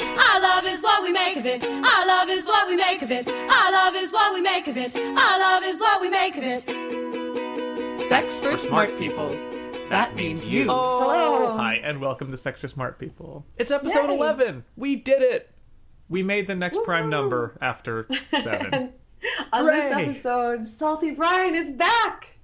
Our love is what we make of it. Our love is what we make of it. Our love is what we make of it. Our love is what we make of it. Sex for smart people. That means you. Hello. Hi, and welcome to Sex for Smart People. It's episode Yay. 11. We did it. We made the next prime number after 7. On Hooray. this episode, Salty Brine is back.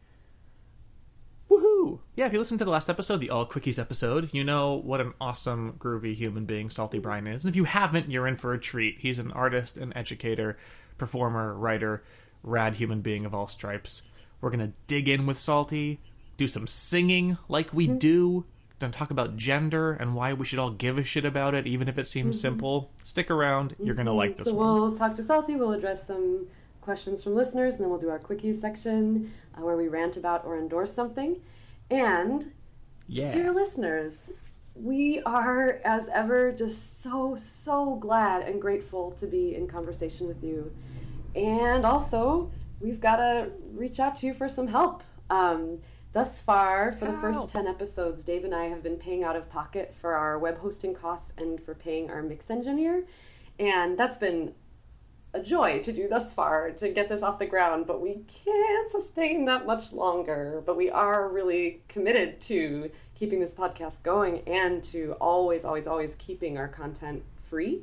Woohoo! Yeah, if you listened to the last episode, the All Quickies episode, you know what an awesome, groovy human being Salty Brine is. And if you haven't, you're in for a treat. He's an artist, an educator, performer, writer, rad human being of all stripes. We're gonna dig in with Salty, do some singing like we mm-hmm. do, then talk about gender and why we should all give a shit about it, even if it seems mm-hmm. simple. Stick around, you're gonna like mm-hmm. this so one. we'll talk to Salty. We'll address some questions from listeners, and then we'll do our quickies section uh, where we rant about or endorse something. And Yeah. dear listeners, we are, as ever, just so so glad and grateful to be in conversation with you. And also, we've got to reach out to you for some help. Um, thus far, for the first 10 episodes, Dave and I have been paying out of pocket for our web hosting costs and for paying our mix engineer. And that's been a joy to do thus far to get this off the ground, but we can't sustain that much longer. But we are really committed to keeping this podcast going and to always, always, always keeping our content free.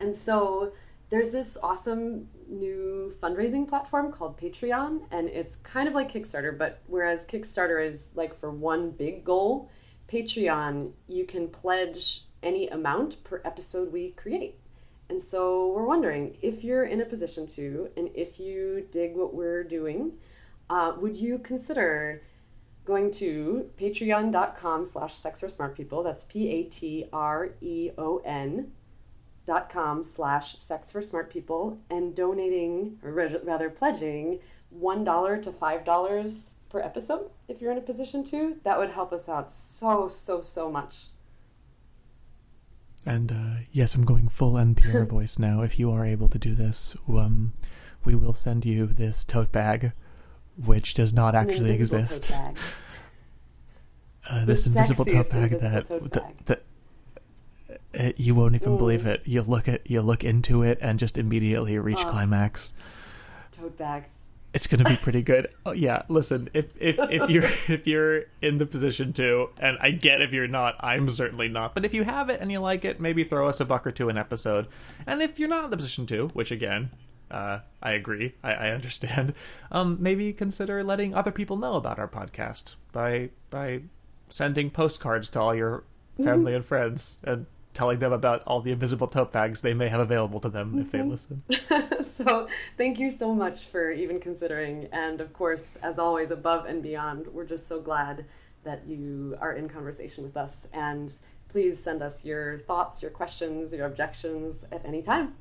And so there's this awesome new fundraising platform called Patreon, and it's kind of like Kickstarter, but whereas Kickstarter is like for one big goal, Patreon, you can pledge any amount per episode we create. And so we're wondering if you're in a position to, and if you dig what we're doing, uh, would you consider going to patreon.com slash sex for smart people? That's P A T R E O N dot com slash sex for smart people and donating, or ra- rather pledging, $1 to $5 per episode if you're in a position to. That would help us out so, so, so much. And uh, yes, I'm going full NPR voice now. If you are able to do this, um, we will send you this tote bag, which does not An actually exist. Uh, this invisible tote bag invisible that tote that, bag. that uh, you won't even Mm. believe it. You look at you look into it and just immediately reach climax. Tote bags. It's gonna be pretty good. Oh yeah, listen, if if if you're if you're in the position to, and I get if you're not, I'm certainly not. But if you have it and you like it, maybe throw us a buck or two an episode. And if you're not in the position to, which again, uh, I agree, I, I understand. Um, maybe consider letting other people know about our podcast by by sending postcards to all your family and friends and telling them about all the invisible tote bags they may have available to them if they listen. so thank you so much for even considering and of course as always above and beyond we're just so glad that you are in conversation with us and please send us your thoughts your questions your objections at any time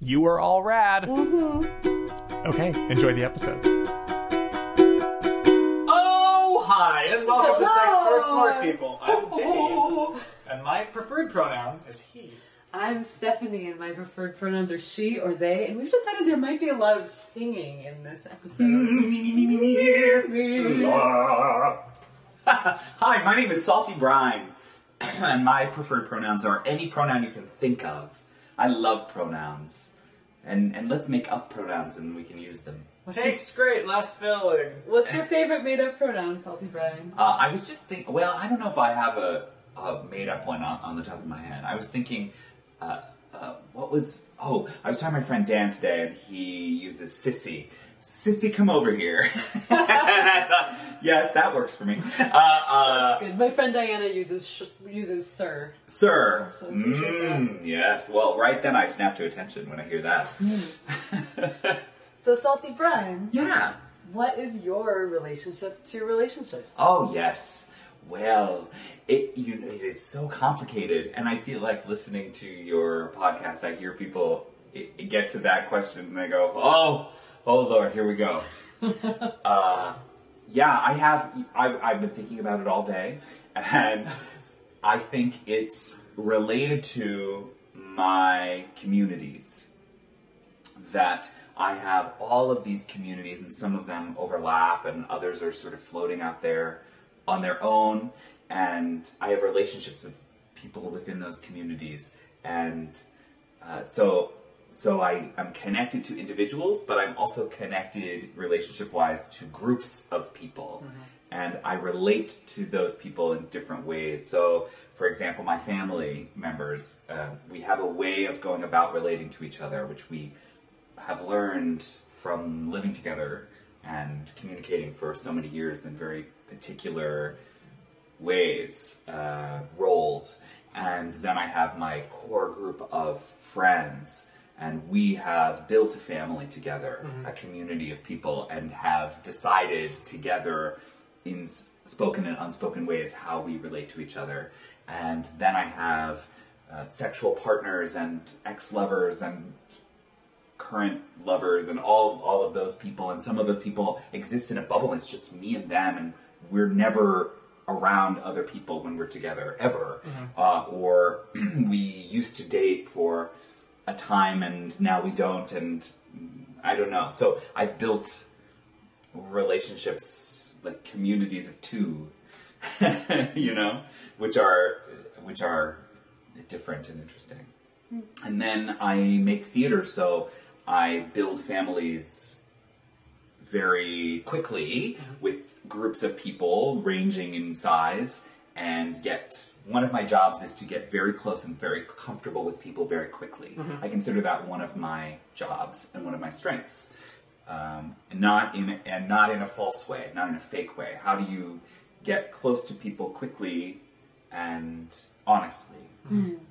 You are all rad. mm-hmm. Okay, enjoy the episode. Hi, and welcome to Sex for Smart People. I'm Dave, and my preferred pronoun is he. I'm Stephanie, and my preferred pronouns are she or they, and we've decided there might be a lot of singing in this episode. Hi, my name is Salty Brine, and my preferred pronouns are any pronoun you can think of. I love pronouns, and and let's make up pronouns and we can use them. What's your, Tastes great, less filling. what's your favorite made-up pronoun, Salty Brine? Uh, I was just thinking. Well, I don't know if I have a, a made up one on, on the top of my head. I was thinking. Uh, uh, what was? Oh, I was talking to my friend Dan today, and he uses sissy. Sissy, come over here. and I thought, yes, that works for me. Uh, uh, Good. My friend Diana uses sh- uses sir. Sir. So. Mm, yes. Well, right then I snap to attention when I hear that. So, Salty Brine, yeah. what is your relationship to relationships? Oh yes. Well, it you know it is so complicated, and I feel like listening to your podcast, I hear people i i- get to that question and they go, "Oh, oh Lord, here we go." uh, yeah, I have. I've, I've been thinking about it all day, and I think it's related to my communities. That I have all of these communities, and some of them overlap, and others are sort of floating out there on their own. And I have relationships with people within those communities, and uh, so so I I'm connected to individuals, but I'm also connected relationship wise to groups of people. And I relate to those people in different ways. So, for example, my family members, uh, we have a way of going about relating to each other, which we have learned from living together and communicating for so many years in very particular ways, uh, roles. And then I have my core group of friends, and we have built a family together, a community of people, and have decided together in spoken and unspoken ways how we relate to each other. And then I have uh, sexual partners and ex lovers and current lovers and all all of those people and some of those people exist in a bubble and it's just me and them and we're never around other people when we're together ever. Uh, or we used to date for a time and now we don't and i don't know. So i've built relationships like communities of two you know which are which are different and interesting. And then I make theater, so I build families very quickly with groups of people ranging in size and get one of my jobs is to get very close and very comfortable with people very quickly. I consider that one of my jobs and one of my strengths. Um, and not in a, and not in a false way, not in a fake way. How do you get close to people quickly and honestly,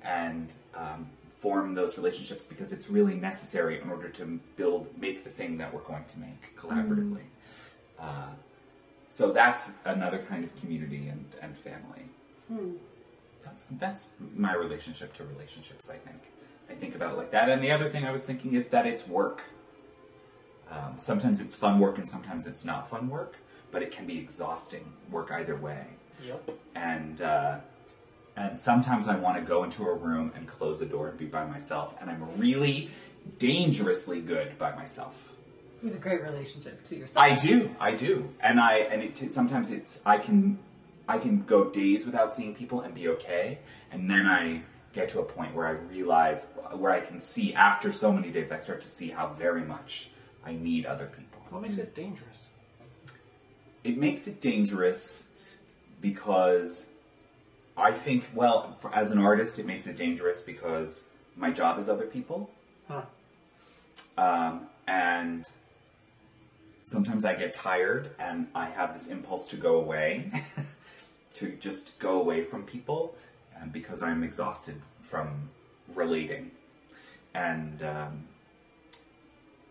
and um, form those relationships because it's really necessary in order to build, make the thing that we're going to make collaboratively. Uh, so that's another kind of community and, and family. That's that's my relationship to relationships. I think I think about it like that. And the other thing I was thinking is that it's work. Um, sometimes it's fun work, and sometimes it's not fun work. But it can be exhausting work either way. Yep. And uh, and sometimes I want to go into a room and close the door and be by myself. And I'm really dangerously good by myself. You have a great relationship to yourself. I do, I do, and I and it t- sometimes it's I can I can go days without seeing people and be okay, and then I get to a point where I realize where I can see after so many days I start to see how very much I need other people. What makes it dangerous? It makes it dangerous because I think well for, as an artist it makes it dangerous because my job is other people Huh. um, and sometimes I get tired and I have this impulse to go away, to just go away from people um, because I'm exhausted from relating. And um,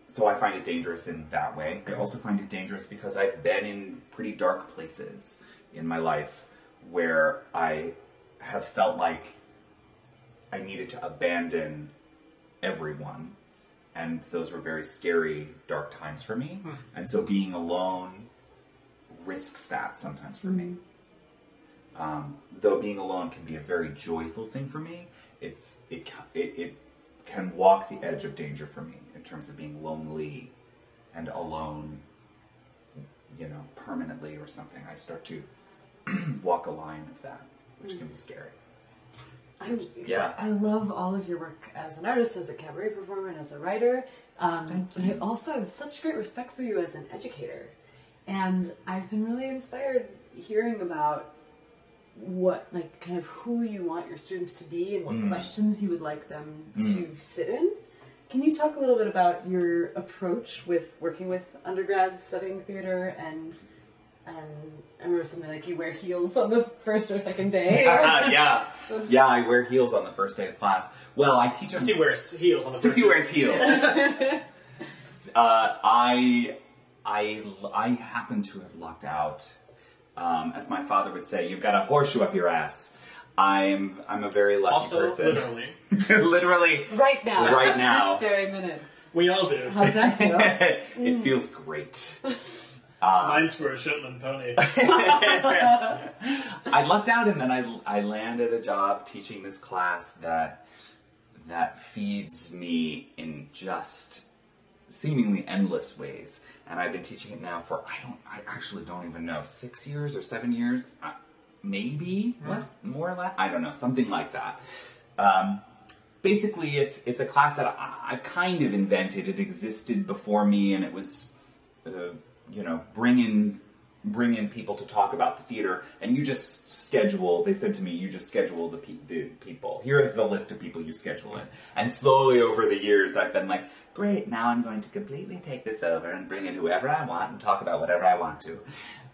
so I find it dangerous in that way. I also find it dangerous because I've been in pretty dark places in my life where I have felt like I needed to abandon everyone and those were very scary, dark times for me. And so being alone risks that sometimes for me. Um, though being alone can be a very joyful thing for me, it's it it, it can walk the edge of danger for me in terms of being lonely and alone, you know, permanently or something. I start to walk a line of that, which can be hmm. scary. I, Yeah. I love all of your work as an artist, as a cabaret performer, and as a writer. Um, but I also have such great respect for you as an educator. And I've been really inspired hearing about what, like, kind of who you want your students to be and what hmm. questions you would like them hmm. to sit in. Can you talk a little bit about your approach with working with undergrads studying theater and and I remember something like you wear heels on the first or second day. or- yeah, yeah. I wear heels on the first day of class. Well, I teach them. Sissy wears heels on the Sissy first- wears heels. uh, I, I, I happen to have lucked out. Um, as my father would say, "You've got a horseshoe up your ass." I'm, I'm a very lucky Also, person. literally. Literally, Right now. Right now. This very minute. We all do. How's that feel? it feels great. Mine's for a Shetland pony. I lucked out, and then I, I landed a job teaching this class that that feeds me in just seemingly endless ways. And I've been teaching it now for I don't I actually don't even know six years or seven years, uh, maybe less, more or less. I don't know, something like that. Um, basically, it's it's a class that I, I've kind of invented. It existed before me, and it was, uh, you know, bring in bring in people to talk about the theater, and you just schedule. They said to me, you just schedule the, pe- the people. Here is the list of people you schedule in. And slowly over the years, I've been like, great. Now I'm going to completely take this over and bring in whoever I want and talk about whatever I want to.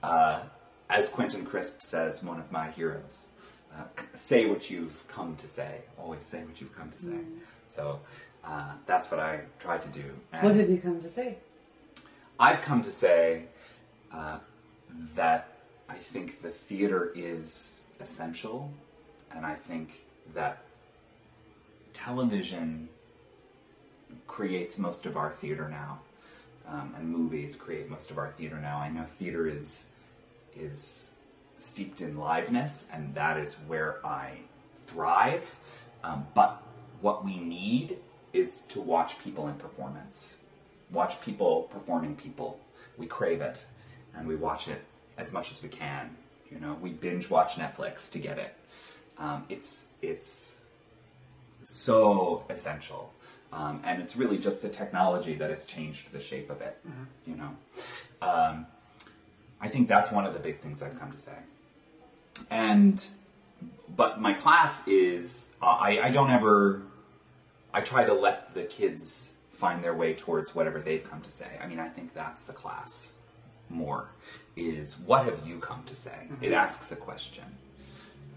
Uh, as Quentin Crisp says, one of my heroes, uh, say what you've come to say. Always say what you've come to say. So uh, that's what I try to do. And What have you come to say? I've come to say uh, that I think the theater is essential, and I think that television creates most of our theater now, um, and movies create most of our theater now. I know theater is is steeped in liveness, and that is where I thrive. Um, but what we need is to watch people in performance, watch people performing people. We crave it, and we watch it as much as we can. You know, we binge watch Netflix to get it. Um, it's it's so essential. Um, and it's really just the technology that has changed the shape of it. You know, um, I think that's one of the big things I've come to say. And but my class is uh, I, I don't ever I try to let the kids find their way towards whatever they've come to say. I mean, I think that's the class more is what have you come to say? It asks a question.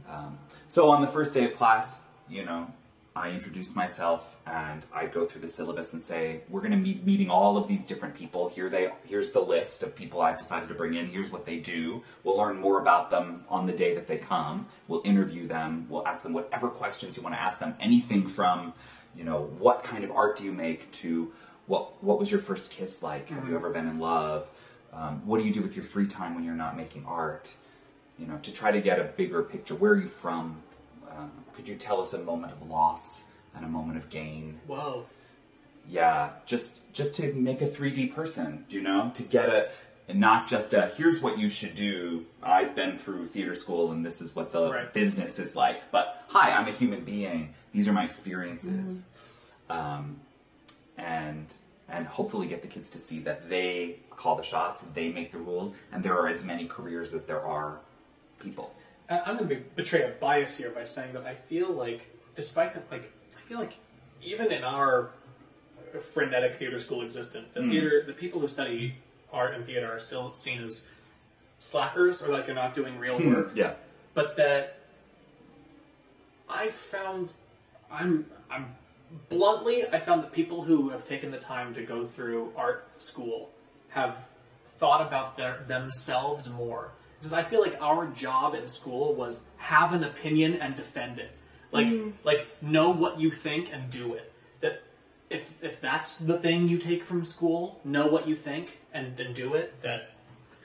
Um, so on the first day of class, you know, I introduce myself and I go through the syllabus and say, we're going to be meeting all of these different people. Here they, here's the list of people I've decided to bring in. Here's what they do. We'll learn more about them on the day that they come. We'll interview them. We'll ask them whatever questions you want to ask them. Anything from, you know, what kind of art do you make to what what was your first kiss like? Have you ever been in love? Um, what do you do with your free time when you're not making art? you know, to try to get a bigger picture. Where are you from? Um, could you tell us a moment of loss and a moment of gain? Whoa. Yeah, just just to make a 3D person, you know, to get a and not just a here's what you should do. I've been through theater school and this is what the Right. business is like. But hi, I'm a human being. These are my experiences, mm-hmm. um, and and hopefully get the kids to see that they call the shots, they make the rules, and there are as many careers as there are people. I- I'm going to betray a bias here by saying that I feel like, despite the like, I feel like even in our frenetic theater school existence, the mm. theater, the people who study art and theater are still seen as slackers or like they're not doing real hmm. work. Yeah. But that I found, I'm, I'm bluntly, I found that people who have taken the time to go through art school have thought about their themselves more. Because I feel like our job in school was have an opinion and defend it. Like, mm-hmm. like know what you think and do it. That if if that's the thing you take from school, know what you think and, and do it. That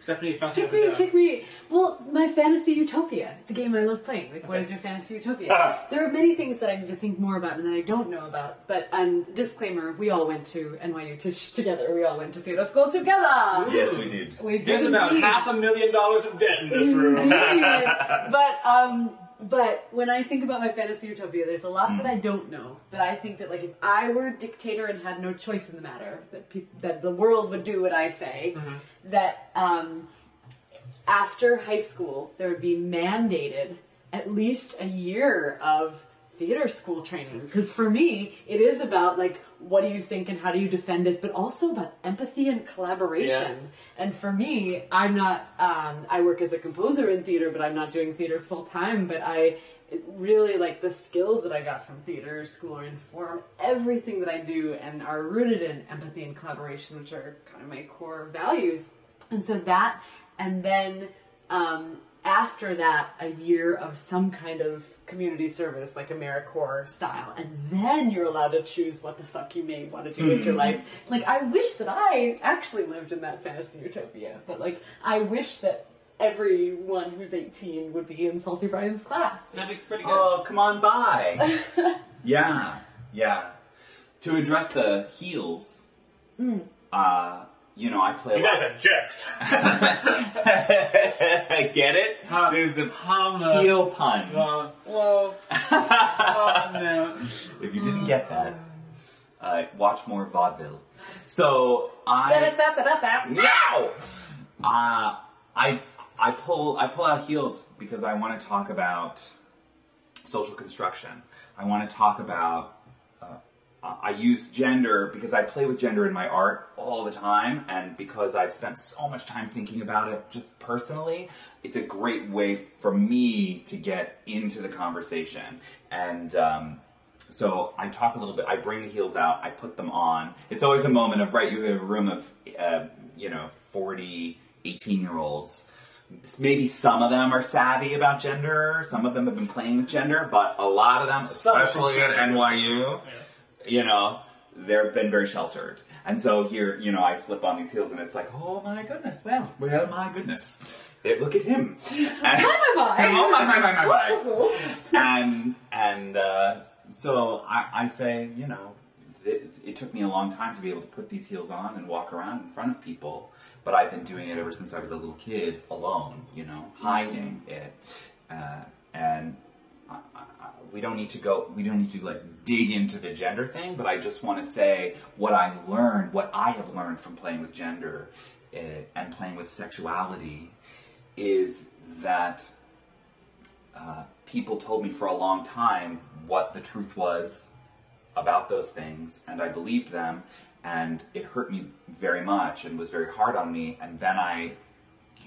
Stephanie's bouncing Kick me, down. kick me. Well, my fantasy utopia. It's a game I love playing. Like, what is your fantasy utopia? there are many things that I need to think more about and that I don't know about. But, um, disclaimer: we all went to NYU Tisch together. We all went to theater school together. Yes, we did. We did There's about half a million dollars of debt in this room. But um, but when I think about my fantasy utopia, there's a lot that I don't know. That I think that like if I were a dictator and had no choice in the matter, that peop that the world would do what I say. That um, after high school, there would be mandated at least a year of theater school training. Because for me it is about like what do you think and how do you defend it but also about empathy and collaboration. And for me i'm not um, i work as a composer in theater but i'm not doing theater full time but i really like the skills that i got from theater school are inform everything that i do and are rooted in empathy and collaboration which are kind of my core values. And so that and then um, after that a year of some kind of community service like AmeriCorps style and then you're allowed to choose what the fuck you may want to do with your life like I wish that I actually lived in that fantasy utopia but like I wish that everyone who's 18 would be in Salty Brine's class That'd be pretty good. Oh, come on by. yeah, yeah. To address the heels, uh, you know, I play. You lot- guys are jerks. Get it? Huh. There's a Hum, heel pun. uh, whoa. Oh, no. If you didn't get that, uh, watch more vaudeville. So I now uh, I I pull I pull out heels because I want to talk about social construction. I want to talk about. I use gender because I play with gender in my art all the time, and because I've spent so much time thinking about it just personally, it's a great way for me to get into the conversation. And um, so I talk a little bit. I bring the heels out. I put them on. It's always a moment of right. You have a room of uh, you know 40, 18 year olds. Maybe some of them are savvy about gender. Some of them have been playing with gender, but a lot of them, Some especially at NYU, you know, they've been very sheltered. And so here, you know, I slip on these heels, and it's like, oh my goodness, well, well, my goodness, Eh, look at him. And, my, my. oh my my my my my and and uh, so I, I say, you know, it, it took me a long time to be able to put these heels on and walk around in front of people, but I've been doing it ever since I was a little kid, alone, you know, hiding it, uh, and. I- we don't need to go. We don't need to like dig into the gender thing. But I just want to say what I've learned, what I have learned from playing with gender uh, and playing with sexuality, is that uh, people told me for a long time what the truth was about those things, and I believed them, and it hurt me very much and was very hard on me. And then I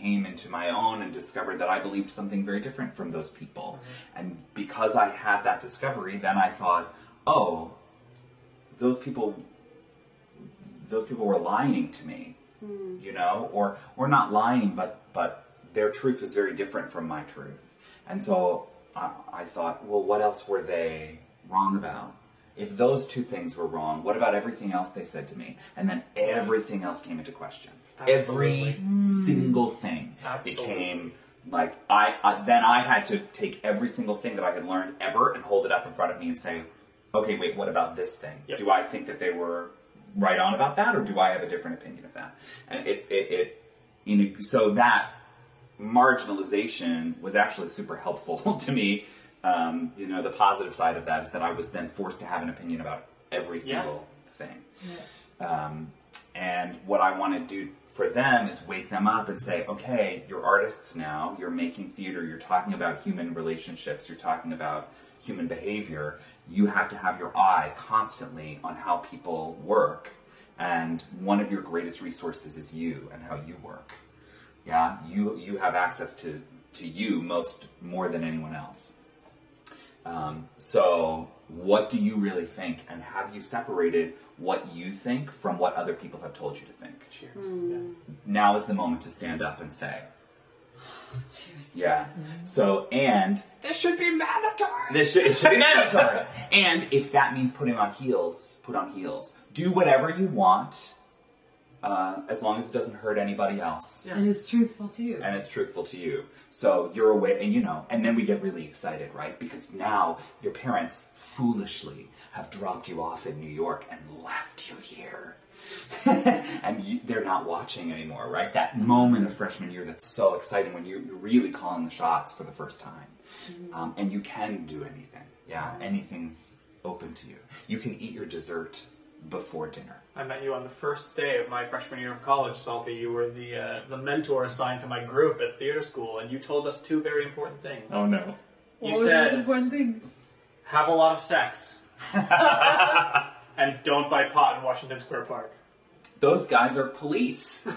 came into my own and discovered that I believed something very different from those people. Mm-hmm. And because I had that discovery, then I thought, oh, those people those people were lying to me. Hmm. You know, or or not lying, but but their truth was very different from my truth. And so I, I thought, well, what else were they wrong about? If those two things were wrong, what about everything else they said to me? And then everything else came into question. Every single thing Absolutely. became like I, I then I had to take every single thing that I had learned ever and hold it up in front of me and say, okay, wait, what about this thing? Yep. Do I think that they were right on about that, or do I have a different opinion of that? And it, it, it you know, so that marginalization was actually super helpful to me. Um, you know, the positive side of that is that I was then forced to have an opinion about every Yeah. single thing. Um, and what I want to do for them is wake them up and say, okay, you're artists now, you're making theater, you're talking about human relationships, you're talking about human behavior. You have to have your eye constantly on how people work. And one of your greatest resources is you and how you work. Yeah, you you have access to to you most more than anyone else. Um, so, what do you really think, and have you separated what you think from what other people have told you to think? Cheers. Yeah. Now is the moment to stand up and say, Cheers. "Yeah." So, and This should be mandatory. this should, it should be mandatory. and if that means putting on heels, put on heels. Do whatever you want, uh, as long as it doesn't hurt anybody else. And it's truthful to you. and it's truthful to you. So you're aware, and you know, and then we get really excited, right? Because now your parents foolishly have dropped you off in New York and left you here. and you, they're not watching anymore, right? That moment of freshman year that's so exciting when you're, you're really calling the shots for the first time. Um, and you can do anything. Yeah, anything's open to you. You can eat your dessert before dinner. I met you on the first day of my freshman year of college, Salty. You were the uh, the mentor assigned to my group at theater school, and you told us two very important things. Oh no. You What were those said, important things? have a lot of sex. and don't buy pot in Washington Square Park. Those guys are police.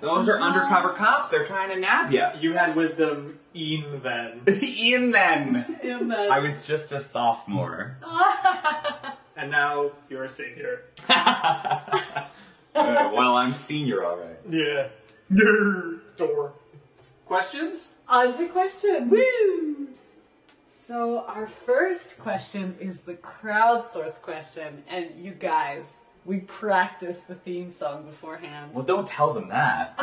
Those are undercover cops. They're trying to nab you. You had wisdom in then. In then. In that. I was just a sophomore. And now you're a senior. Uh, well, I'm senior already. Yeah. Nerd. Door. Questions? On to questions. Woo! So our first question is the crowdsource question, and you guys, we practiced the theme song beforehand. Well, don't tell them that.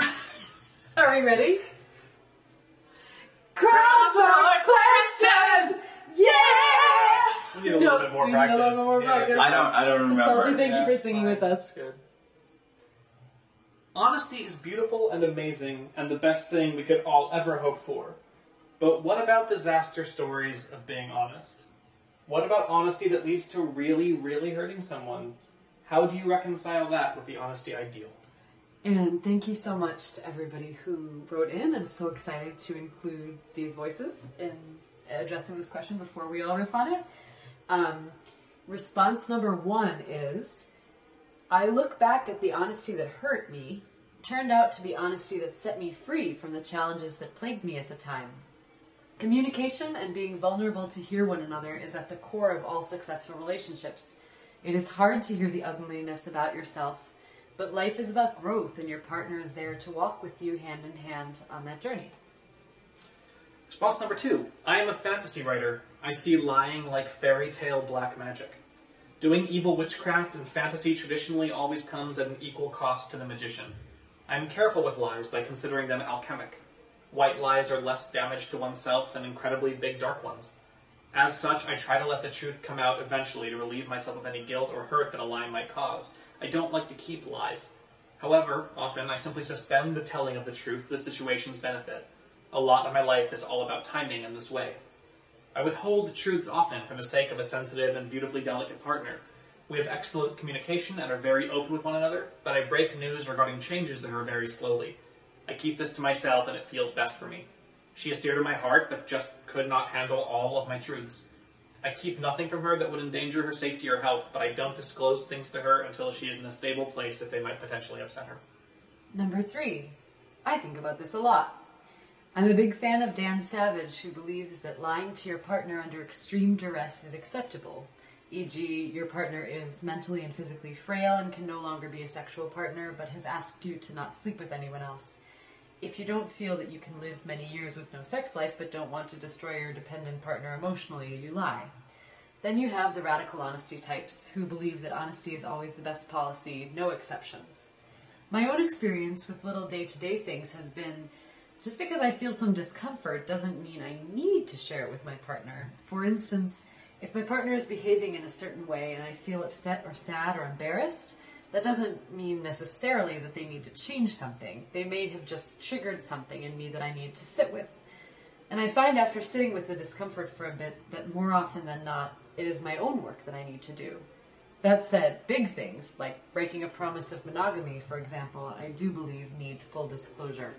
Are we ready? Crowdsource question! Yeah! We need a little bit more we need a little practice. bit more Yeah. practice. I don't. I don't remember. Salty, thank you Yeah, for singing fine. with us. That's good. Honesty is beautiful and amazing, and the best thing we could all ever hope for. But what about disaster stories of being honest? What about honesty that leads to really, really hurting someone? How do you reconcile that with the honesty ideal? And thank you so much to everybody who wrote in. I'm so excited to include these voices in addressing this question before we all riff on it. Um, response number one is I look back at the honesty that hurt me, turned out to be honesty that set me free from the challenges that plagued me at the time. Communication and being vulnerable to hear one another is at the core of all successful relationships. It is hard to hear the ugliness about yourself, but life is about growth, and your partner is there to walk with you hand in hand on that journey. Response number two I am a fantasy writer. I see lying like fairy tale black magic. Doing evil witchcraft and fantasy traditionally always comes at an equal cost to the magician. I am careful with lies by considering them alchemic. White lies are less damage to oneself than incredibly big dark ones. As such, I try to let the truth come out eventually to relieve myself of any guilt or hurt that a lie might cause. I don't like to keep lies. However, often I simply suspend the telling of the truth for the situation's benefit. A lot of my life is all about timing in this way. I withhold truths often for the sake of a sensitive and beautifully delicate partner. We have excellent communication and are very open with one another, but I break news regarding changes to her very slowly. I keep this to myself and it feels best for me. She is dear to my heart, but just could not handle all of my truths. I keep nothing from her that would endanger her safety or health, but I don't disclose things to her until she is in a stable place if they might potentially upset her. Number three, I think about this a lot. I'm a big fan of Dan Savage, who believes that lying to your partner under extreme duress is acceptable. E.g., your partner is mentally and physically frail and can no longer be a sexual partner, but has asked you to not sleep with anyone else. If you don't feel that you can live many years with no sex life but don't want to destroy your dependent partner emotionally, you lie. Then you have the radical honesty types who believe that honesty is always the best policy, no exceptions. My own experience with little day to day things has been just because I feel some discomfort doesn't mean I need to share it with my partner. For instance, if my partner is behaving in a certain way and I feel upset or sad or embarrassed, that doesn't mean necessarily that they need to change something. They may have just triggered something in me that I need to sit with. And I find after sitting with the discomfort for a bit that more often than not, it is my own work that I need to do. That said, big things, like breaking a promise of monogamy, for example, I do believe need full disclosure.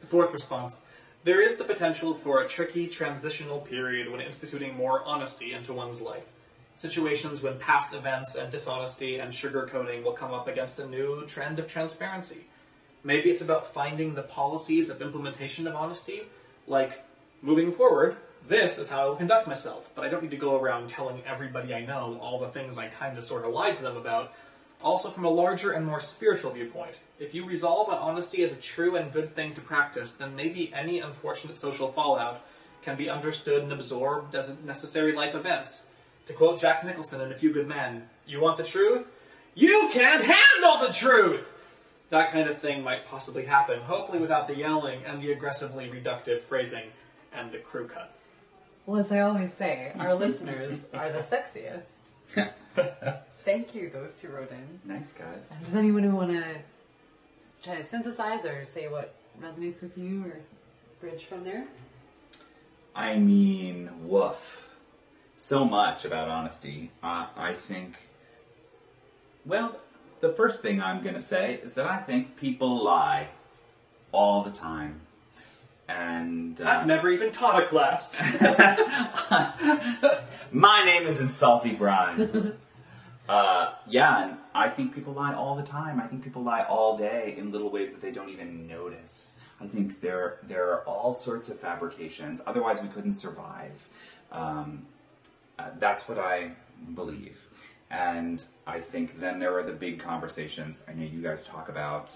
The fourth response there is the potential for a tricky transitional period when instituting more honesty into one's life. Situations when past events and dishonesty and sugarcoating will come up against a new trend of transparency. Maybe it's about finding the policies of implementation of honesty, like moving forward, this is how I will conduct myself, but I don't need to go around telling everybody I know all the things I kind of sort of lied to them about. Also, from a larger and more spiritual viewpoint, if you resolve on honesty as a true and good thing to practice, then maybe any unfortunate social fallout can be understood and absorbed as necessary life events. To quote Jack Nicholson in A Few Good Men, you want the truth? You can't handle the truth! That kind of thing might possibly happen, hopefully without the yelling and the aggressively reductive phrasing and the crew cut. Well, as I always say, our listeners are the sexiest. Thank you, those who wrote in. Nice guys. Does anyone want to try to synthesize or say what resonates with you or bridge from there? I mean, woof. So much about honesty. Uh, I think. Well, the first thing I'm going to say is that I think people lie all the time. And. I've Uh, never even taught a class. my name isn't Salty Brine. uh, yeah, and I think people lie all the time. I think people lie all day in little ways that they don't even notice. I think there there are all sorts of fabrications. Otherwise, we couldn't survive. Um, uh, that's what I believe. And I think then there are the big conversations. I know you guys talk about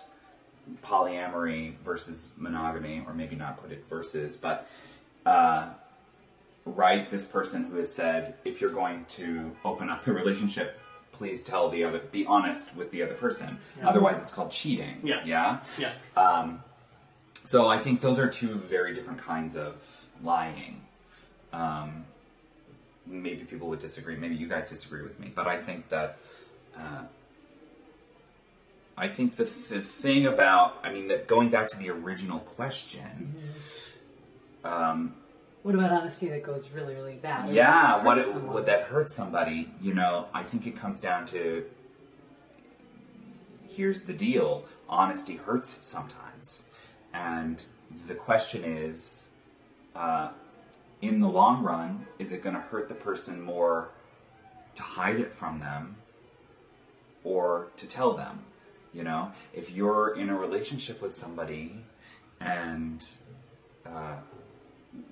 polyamory versus monogamy, or maybe not put it versus, but uh, right, this person who has said, if you're going to open up the relationship, please tell the other, be honest with the other person. Otherwise, it's called cheating. Yeah. Yeah. yeah. Um, so I think those are two very different kinds of lying. Um, maybe people would disagree. Maybe you guys disagree with me, but I think that uh, I think the the thing about I mean that going back to the original question, um, What about honesty that goes really, really bad? yeah, what it, would that hurt somebody? You know, I think it comes down to here's the deal: honesty hurts sometimes, and the question is, uh, in the long run, is it going to hurt the person more to hide it from them or to tell them? You know, if you're in a relationship with somebody and uh,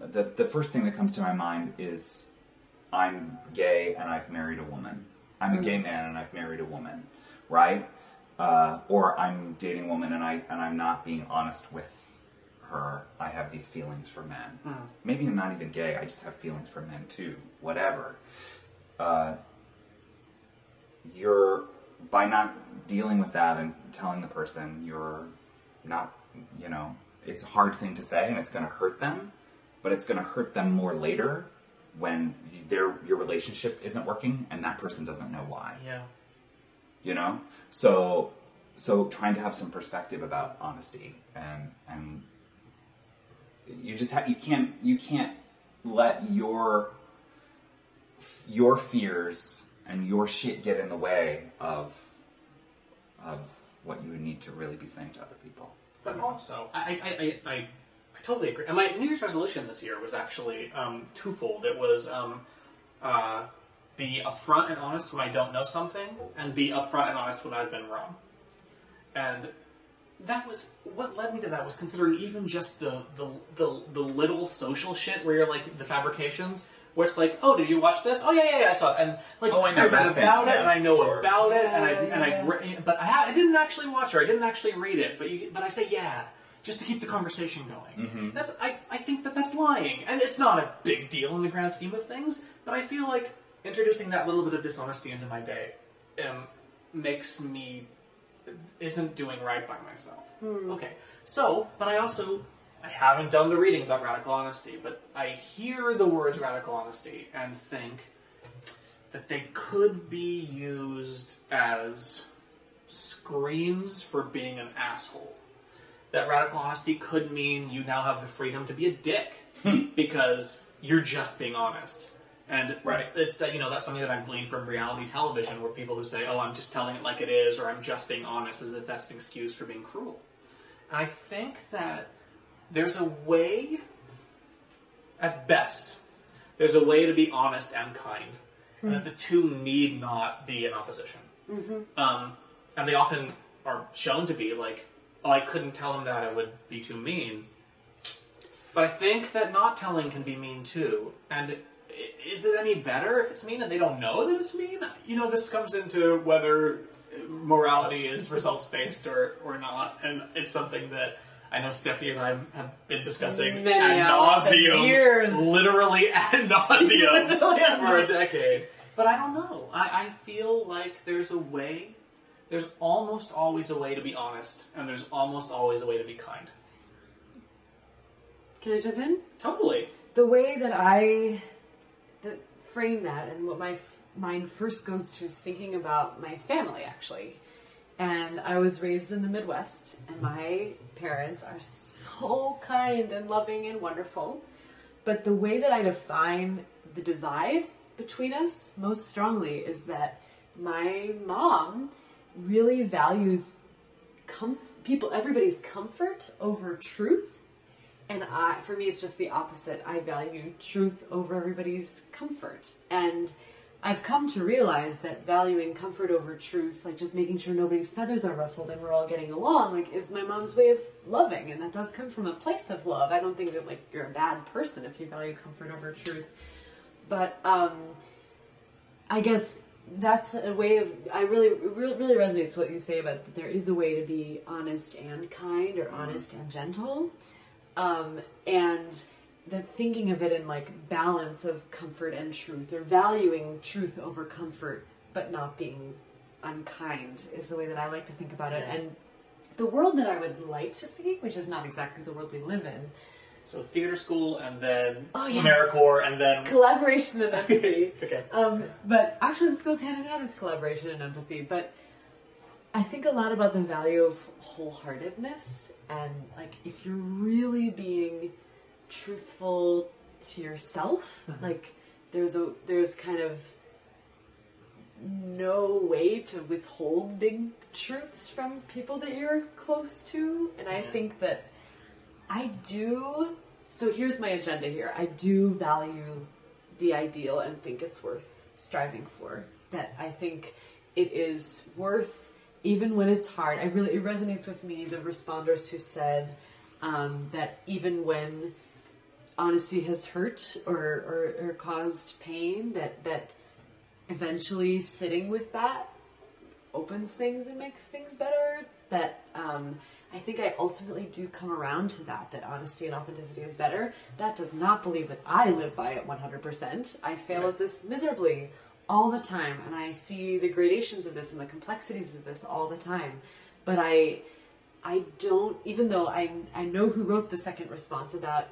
the the first thing that comes to my mind is I'm gay and I've married a woman. I'm a gay man and I've married a woman, right? Uh, or I'm dating a woman and I and I'm not being honest with her. I have these feelings for men. Maybe I'm not even gay. I just have feelings for men too. Whatever. Uh, you're by not dealing with that and telling the person you're not you know it's a hard thing to say and it's going to hurt them but it's going to hurt them more later when their your relationship isn't working and that person doesn't know why Yeah. you know so so trying to have some perspective about honesty and and you just have you can't you can't let your your fears and your shit get in the way of of what you need to really be saying to other people But also, I, I, I, I, I totally agree. And my New Year's resolution this year was actually um, twofold. It was um, uh, be upfront and honest when I don't know something, and be upfront and honest when I've been wrong. And that was what led me to that was considering even just the the, the, the little social shit where you're like the fabrications. Where it's like, oh, did you watch this? Oh yeah, yeah, yeah, I saw it. And like, Oh, I know read thing, about it, yeah, and I know sure. about it, and I and I, re- but I, ha- I didn't actually watch it. I didn't actually read it. But you, but I say yeah, just to keep the conversation going. Mm-hmm. That's I, I think that that's lying, and it's not a big deal in the grand scheme of things. But I feel like introducing that little bit of dishonesty into my day um, makes me isn't doing right by myself. Hmm. Okay, so but I also I haven't done the reading about radical honesty, but I hear the words radical honesty and think that they could be used as screens for being an asshole. That radical honesty could mean you now have the freedom to be a dick hmm. because you're just being honest. And Right. it's that you know that's something that I've gleaned from reality television, where people who say, "Oh, I'm just telling it like it is," or "I'm just being honest," is that that's an excuse for being cruel. And I think that there's a way, at best, there's a way to be honest and kind, and that the two need not be in opposition. Um, and they often are shown to be like, "Oh, I couldn't tell him that; it would be too mean." But I think that not telling can be mean too. And is it any better if it's mean and they don't know that it's mean? You know, this comes into whether morality is results based or, or not. And it's something that I know Stephanie and I have been discussing Many ad hours and nauseum, years. literally ad nauseam Literally for a decade. But I don't know. I, I feel like there's a way. There's almost always a way to be honest, and there's almost always a way to be kind. Can I jump in? Totally. the way that I that frame that and what my f- mind first goes to is thinking about my family actually. And I was raised in the Midwest, and my parents are so kind and loving and wonderful. But the way that I define the divide between us most strongly is that my mom really values comf- people everybody's comfort over truth and I, for me, it's just the opposite. I value truth over everybody's comfort. And I've come to realize that valuing comfort over truth, like just making sure nobody's feathers are ruffled and we're all getting along, like is my mom's way of loving. And that does come from a place of love. I don't think that like you're a bad person if you value comfort over truth. But um, I guess that's a way of I really really, really resonates with what you say about there is a way to be honest and kind or honest and gentle um, and the thinking of it in like balance of comfort and truth or valuing truth over comfort but not being unkind is the way that I like to think about it and the world that I would like to see which is not exactly the world we live in So theater school, and then Oh, yeah. AmeriCorps, and then collaboration and empathy okay. Um, but actually, this goes hand in hand with collaboration and empathy. But I think a lot about the value of wholeheartedness and like if you're really being truthful to yourself, mm-hmm. like there's a there's kind of no way to withhold big truths from people that you're close to and I think that I do so here's my agenda here. I do value the ideal and think it's worth striving for. That I think it is worth even when it's hard. I really it resonates with me the responders who said um, that even when honesty has hurt or, or, or caused pain, that that eventually sitting with that opens things and makes things better. That um, I think I ultimately do come around to that, that honesty and authenticity is better. That does not believe that I live by it 100%. I fail at this miserably all the time, and I see the gradations of this and the complexities of this all the time. But I, I don't, even though I, I know who wrote the second response about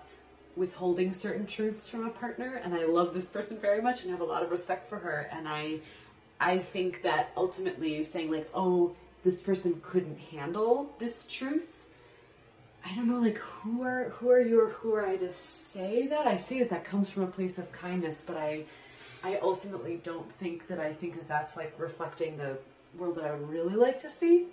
withholding certain truths from a partner, and I love this person very much and have a lot of respect for her, and I, I think that ultimately saying like, oh, this person couldn't handle this truth. I don't know, like who are who are you or who are I to say that? I say that that comes from a place of kindness, but I, I ultimately don't think that I think that that's like reflecting the world that I would really like to see.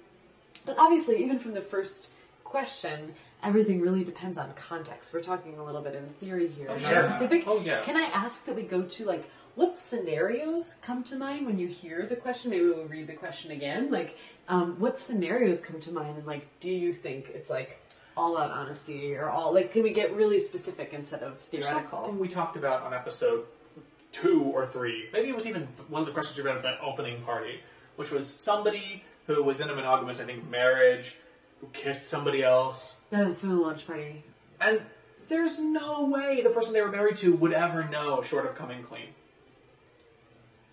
But obviously, even from the first question, everything really depends on context. We're talking a little bit in theory here, not sure. specific. Oh, yeah. Can I ask that we go to like what scenarios come to mind when you hear the question? Maybe we'll read the question again. Like, um, what scenarios come to mind, and like, do you think it's like all out honesty or all like? Can we get really specific instead of There's theoretical? something we talked about on episode two or three. Maybe it was even one of the questions we read at that opening party, which was somebody who was in a monogamous, I think, marriage, who kissed somebody else, That was from the lunch party. and there's no way the person they were married to would ever know, short of coming clean.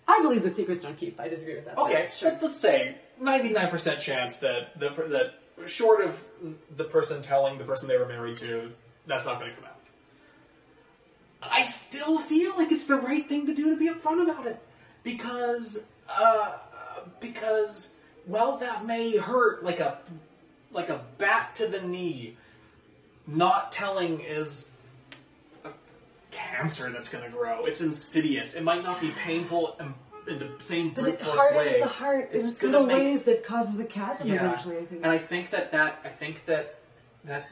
I believe that secrets don't keep. I disagree with that. Okay, sure. let's say ninety-nine percent chance that the that short of the person telling the person they were married to, that's not going to come out. I still feel like it's the right thing to do to be upfront about it because uh, because well, that may hurt like a like a bat to the knee. Not telling is a cancer that's going to grow. It's insidious. It might not be painful in, in the same But brute it force hardens way. the heart in It's subtle gonna make- ways that causes a chasm eventually. I think. and I think that that I think that that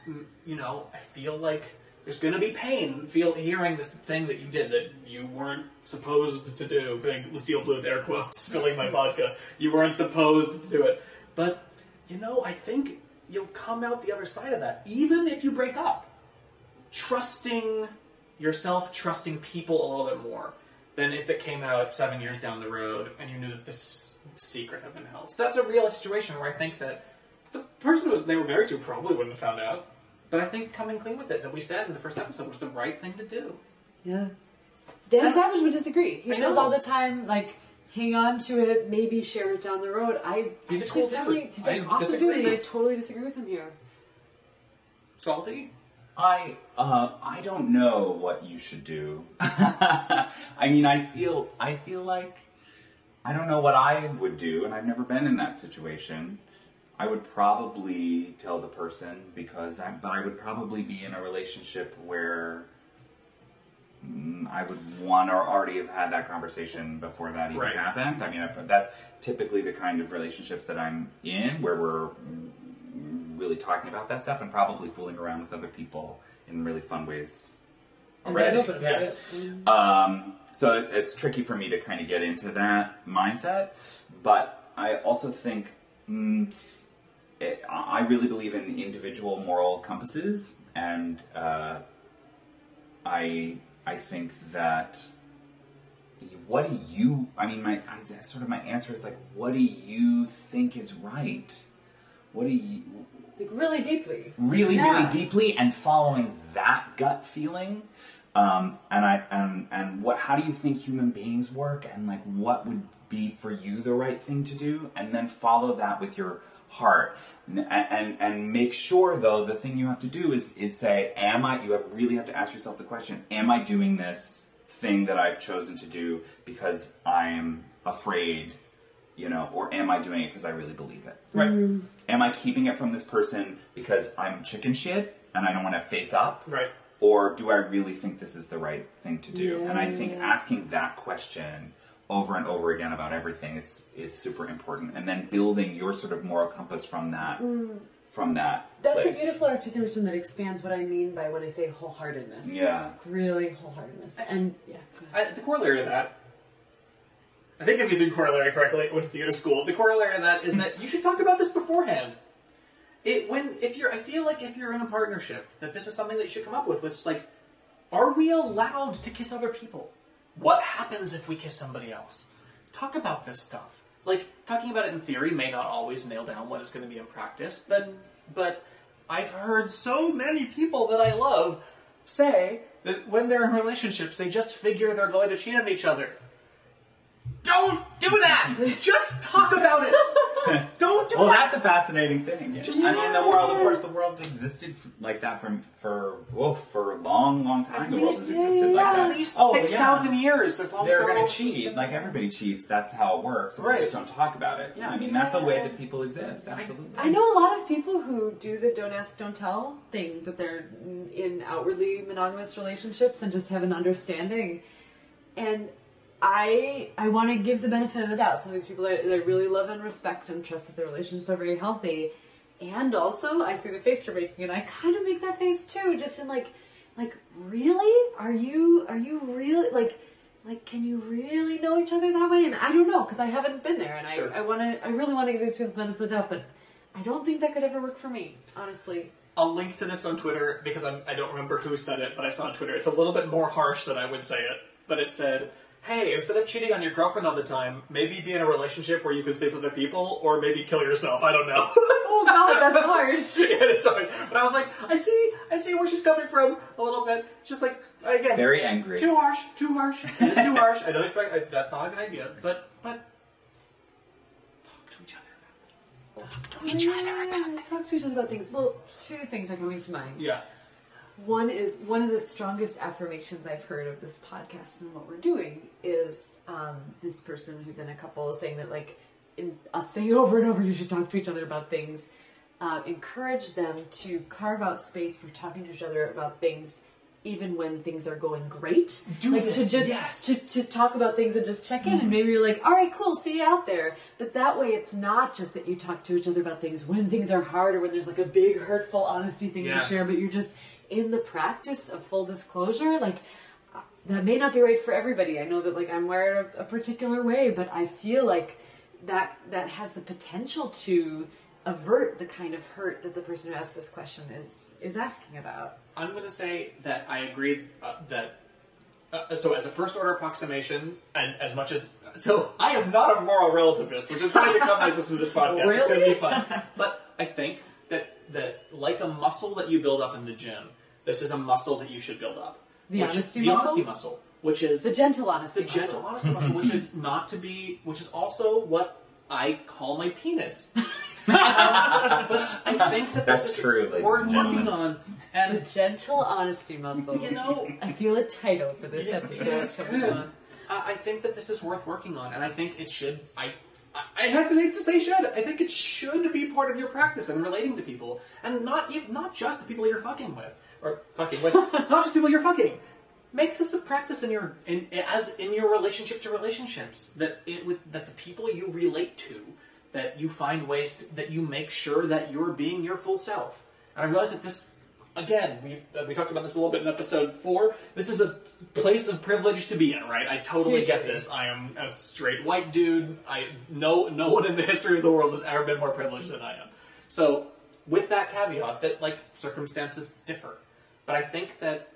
you know I feel like there's going to be pain feel hearing this thing that you did that you weren't supposed to do. Big Lucille Bluth air quotes spilling my vodka. You weren't supposed to do it, but you know I think you'll come out the other side of that, even if you break up. Trusting yourself, trusting people a little bit more than if it came out seven years down the road and you knew that this secret had been held. So that's a real situation where I think that the person who they were married to probably wouldn't have found out. But I think coming clean with it, that we said in the first episode, was the right thing to do. Yeah. Dan I- Savage would disagree. He I says know. all the time, like, hang on to it, maybe share it down the road. I He's a cool really, dude. he's I an awesome dude, and. I totally disagree with him here. Salty? I uh, I don't know what you should do. I mean, I feel I feel like I don't know what I would do, and I've never been in that situation. I would probably tell the person because I, but I would probably be in a relationship where mm, I would want or already have had that conversation before that even Right. happened. I mean, I- that's typically the kind of relationships that I'm in, where we're really talking about that stuff and probably fooling around with other people in really fun ways already. open about Yeah. it. Um, so it- it's tricky for me to kind of get into that mindset, but I also think mm, it, I I really believe in individual moral compasses, and uh, I I think that what do you? I mean, my I, sort of my answer is like, what do you think is right? What do you? Like, really deeply. really, Yeah. really deeply and following that gut feeling. Um, and I and and what? How do you think human beings work? And like, what would be for you the right thing to do? And then follow that with your heart. And, and and make sure though the thing you have to do is is say, am I? You have really have to ask yourself the question: Am I doing this thing that I've chosen to do because I am afraid You know, or am I doing it because I really believe it? Right. Mm-hmm. Am I keeping it from this person because I'm chicken shit and I don't want to face up? Right. Or do I really think this is the right thing to do? Yeah, and I think asking that question over and over again about everything is is super important. And then building your sort of moral compass from that mm. from that. That's a beautiful articulation that expands what I mean by when I say wholeheartedness. Yeah. Really wholeheartedness. And yeah. I, the corollary to that, I think I'm using corollary correctly. I Went to theater school. The corollary to that is that you should talk about this beforehand. It when if you're, I feel like if you're in a partnership, that this is something that you should come up with. Which like, are we allowed to kiss other people? What happens if we kiss somebody else? Talk about this stuff. Like talking about it in theory may not always nail down what it's going to be in practice, but but I've heard so many people that I love say that when they're in relationships, they just figure they're going to cheat on each other. Don't do that. just talk about it. Don't do Well, that. that's a fascinating thing. Just- I mean, the world, of course, the world existed like that from for whoa, for a long, long time. The world has existed like that. At least oh, six thousand yeah. years. As long as They're going to cheat, like everybody cheats. That's how it works. Right. We just don't talk about it. Yeah, I mean, that's a way that people exist. Absolutely. I know a lot of people who do the don't ask, don't tell thing, but they're in outwardly monogamous relationships and just have an understanding. And I I want to give the benefit of the doubt. Some of these people are, they really love and respect and trust that their relationships are very healthy. And also, I see the face you're making, and I kind of make that face too, just in like, like really, are you are you really like, like can you really know each other that way? And I don't know because I haven't been there, and Sure. I I want to I really want to give these people the benefit of the doubt, but I don't think that could ever work for me, honestly. I'll link to this on Twitter because I'm, I don't remember who said it, but I saw on Twitter. It's a little bit more harsh than I would say it, but it said, "Hey, instead of cheating on your girlfriend all the time, maybe be in a relationship where you can sleep with other people, or maybe kill yourself. I don't know." Oh god, that's harsh. yeah, it's hard. But I was like, I see, I see where she's coming from a little bit. Just like again, Very angry. too harsh, too harsh. It is too harsh. I don't expect. I, that's not a good idea. But but talk to each other about it. Talk to each other about it. Talk to each other about things. Well, two things are coming to mind. Yeah. One is one of the strongest affirmations I've heard of this podcast and what we're doing is um, this person who's in a couple saying that like in, I'll say over and over you should talk to each other about things. Uh, encourage them to carve out space for talking to each other about things even when things are going great. Do like this, to just yes. to, to talk about things and just check in and maybe you're like, all right, cool, see you out there. But that way it's not just that you talk to each other about things when things are hard or when there's like a big hurtful honesty thing Yeah. to share, but you're just in the practice of full disclosure, like uh, that may not be right for everybody. I know that like I'm wired a, a particular way, but I feel like that that has the potential to avert the kind of hurt that the person who asked this question is is asking about. I'm going to say that I agree uh, that. Uh, so, as a first order approximation, and as much as so, I am not a moral relativist, which is going to become my system this podcast. It's going to Really? be fun. But I think that that like a muscle that you build up in the gym, this is a muscle that you should build up. The Which- honesty the muscle? honesty muscle, which is The gentle honesty. the gentle honesty muscle, which is not to be, which is also what I call my penis. but I think that That's this is true, ladies worth working gentlemen. on, The and gentle honesty muscle. you know, I feel a title for this Yeah, episode. that's coming good. on. I I think that this is worth working on, and I think it should. I I- I hesitate to say should. I think it should be part of your practice and relating to people, and not ev- not just the people you're fucking with or fucking with, not just people you're fucking. Make this a practice in your in as in your relationship to relationships that it with that the people you relate to that you find ways to, that you make sure that you're being your full self. And I realize that this again we uh, we talked about this a little bit in episode four. This is a place of privilege to be in, right? I totally get this. I am a straight white dude. I no no one in the history of the world has ever been more privileged than I am. So with that caveat that like circumstances differ, but I think that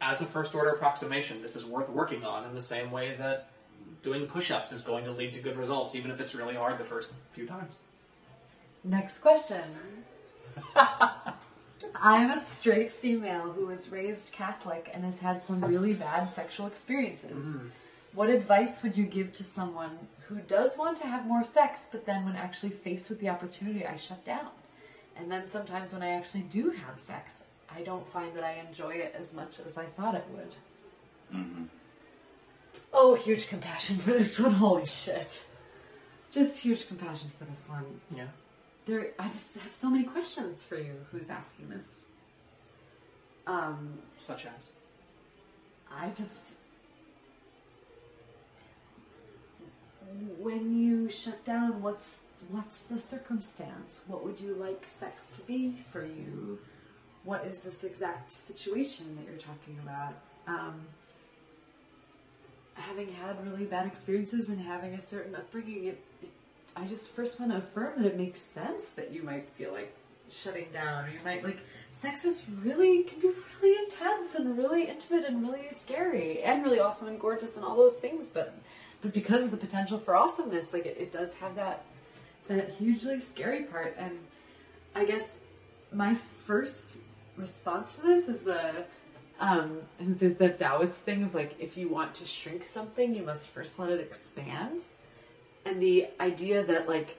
as a first order approximation, this is worth working on in the same way that doing push-ups is going to lead to good results, even if it's really hard the first few times. Next question. I'm a straight female who was raised Catholic and has had some really bad sexual experiences. Mm-hmm. What advice would you give to someone who does want to have more sex, but then when actually faced with the opportunity, I shut down? And then sometimes when I actually do have sex, I don't find that I enjoy it as much as I thought it would. Oh, huge compassion for this one. Holy shit. just huge compassion for this one. Yeah. There, I just have so many questions for you. Who's asking this? Um, Such as. I just. When you shut down, what's what's the circumstance? What would you like sex to be for you? What is this exact situation that you're talking about? Um, having had really bad experiences and having a certain upbringing, it, it, I just first want to affirm that it makes sense that you might feel like shutting down, or you might like sex is really can be really intense and really intimate and really scary and really awesome and gorgeous and all those things, but but because of the potential for awesomeness, like it, it does have that that hugely scary part. And I guess my first response to this is the um, there's the Taoist thing of like if you want to shrink something, you must first let it expand. And the idea that like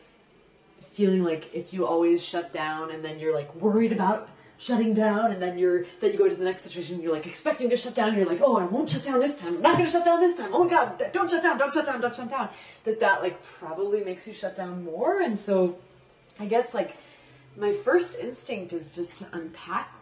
feeling like if you always shut down and then you're like worried about shutting down and then you're then you go to the next situation you're like expecting to shut down and you're like oh i won't shut down this time. I'm not going to shut down this time. Oh my god. Don't shut down. Don't shut down. Don't shut down. That that like probably makes you shut down more. And so i guess like my first instinct is just to unpack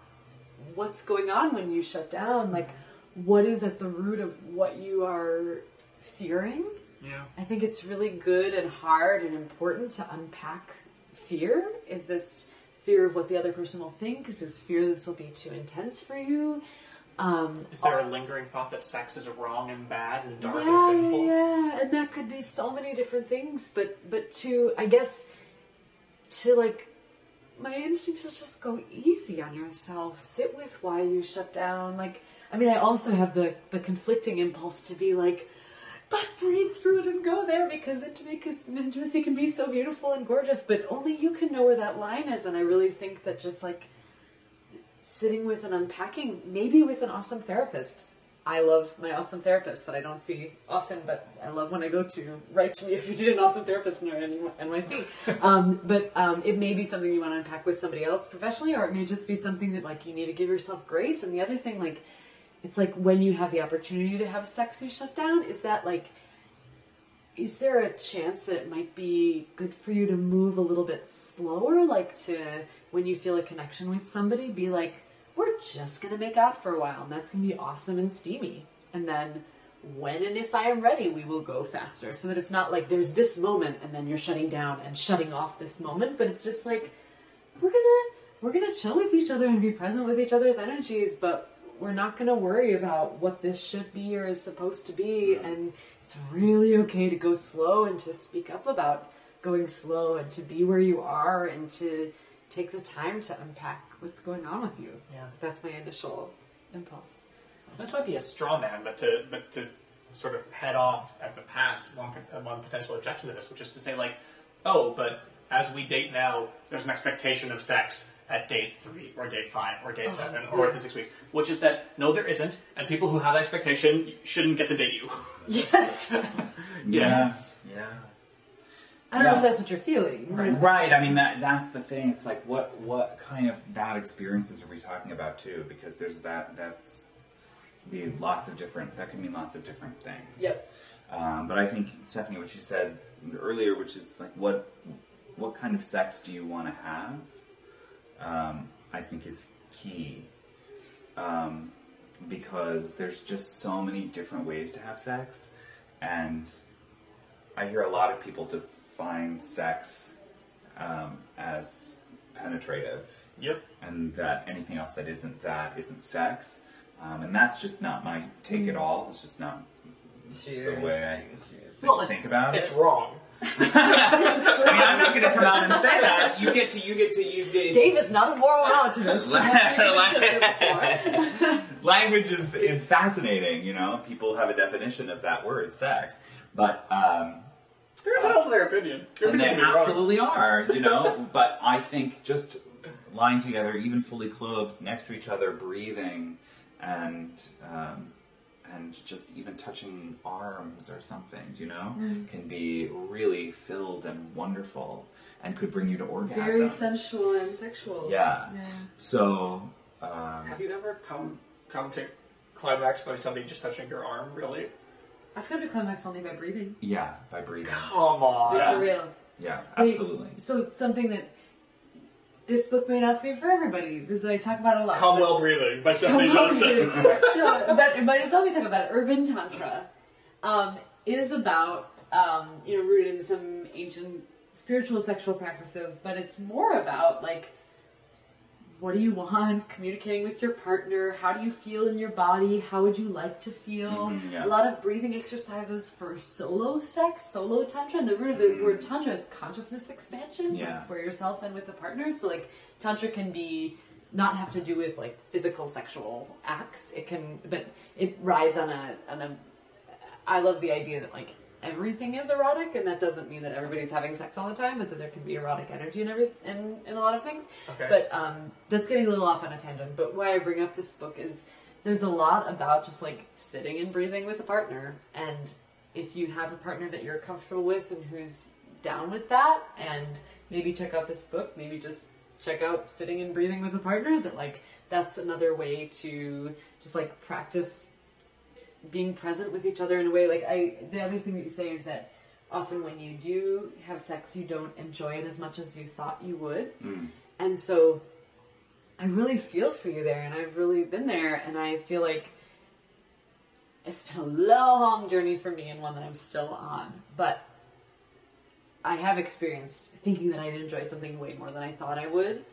what's going on when you shut down like what is at the root of what you are fearing Yeah. I think it's really good and hard and important to unpack fear. Is this fear of what the other person will think? Is this fear this will be too intense for you? Um, Is there a lingering thought that sex is wrong and bad and dark and yeah, sinful? yeah, and that could be so many different things. But but to I guess to like my instinct is just go easy on yourself. Sit with why you shut down. Like I mean, I also have the the conflicting impulse to be like, but breathe through it and go there because intimacy, can be so beautiful and gorgeous. But only you can know where that line is. And I really think that just like sitting with and unpacking, maybe with an awesome therapist. I love my awesome therapist that I don't see often, but I love when I go to. Write to me if you need an awesome therapist in NYC. um, but um, it may be something you want to unpack with somebody else professionally, or it may just be something that like you need to give yourself grace. And the other thing, like, it's like when you have the opportunity to have sex, you shut down. Is that like, is there a chance that it might be good for you to move a little bit slower? Like to when you feel a connection with somebody, be like, we're just gonna make out for a while, and that's gonna be awesome and steamy. And then when and if I am ready, we will go faster. So that it's not like there's this moment and then you're shutting down and shutting off this moment, but it's just like we're gonna we're gonna chill with each other and be present with each other's energies, but we're not gonna worry about what this should be or is supposed to be. And it's really okay to go slow and to speak up about going slow and to be where you are and to take the time to unpack what's going on with you. Yeah. That's my initial impulse. This might be a straw man, but to but to sort of head off at the pass one one potential objection to this, which is to say like, oh, but as we date now, there's an expectation of sex at date three or date five or date oh. seven or yeah. within six weeks, which is that no, there isn't, and people who have that expectation shouldn't get to date you. Yes. Yeah. Yeah. I don't know if that's what you're feeling. Right. right. I mean that that's the thing. It's like what what kind of bad experiences are we talking about too? Because there's that that's be lots of different that can mean lots of different things. Yep. Um, but I think Stephanie, what you said earlier, which is like what what kind of sex do you want to have? Um, I think is key um, because there's just so many different ways to have sex, and I hear a lot of people define sex um, as penetrative Yep. and that anything else that isn't that isn't sex. Um, and that's just not my take at all. It's just not the way I think, Well, it's, think about it's it. It's wrong. I mean, I'm not going to come out and say that. You get to, you get to, you get. Dave is not a moral relativist. Language is, is fascinating, you know. People have a definition of that word, sex. But um, You're entitled to their opinion. Your and they opinion may be wrong. absolutely are, you know. but I think just lying together, even fully clothed, next to each other, breathing, and um, and just even touching arms or something, you know, Mm. can be really filled and wonderful, and could bring you to orgasm. Very sensual and sexual. Yeah. Yeah. So. Um, Have you ever come come to climax by somebody just touching your arm? Really? I've come to climax only by breathing. Yeah, by breathing. Come on. Like, For real. Yeah, Wait, absolutely. So it's something that this book may not be for everybody. This is I talk about a lot. Come well breathing by Stephanie Johnston. breathing. no, but but it's something we talk about urban tantra. Um, is about um, you know rooted in some ancient spiritual sexual practices, but it's more about like what do you want? Communicating with your partner. How do you feel in your body? How would you like to feel? Mhm, yeah. A lot of breathing exercises for solo sex, solo tantra. And the root of the word tantra is consciousness expansion like, for yourself and with a partner. So like tantra can be not have to do with like physical sexual acts. It can, but it rides on a on a. I love the idea that like everything is erotic, and that doesn't mean that everybody's having sex all the time, but that there can be erotic energy in every in, in a lot of things. Okay. But um, that's getting a little off on a tangent. But why I bring up this book is there's a lot about just like sitting and breathing with a partner, and if you have a partner that you're comfortable with and who's down with that, and maybe check out this book, maybe just check out sitting and breathing with a partner. That like that's another way to just like practice being present with each other in a way like i the other thing that you say is that often when you do have sex you don't enjoy it as much as you thought you would. Mm. and so i really feel for you there and i've really been there and i feel like it's been a long journey for me and one that i'm still on. But i have experienced thinking that i'd enjoy something way more than i thought i would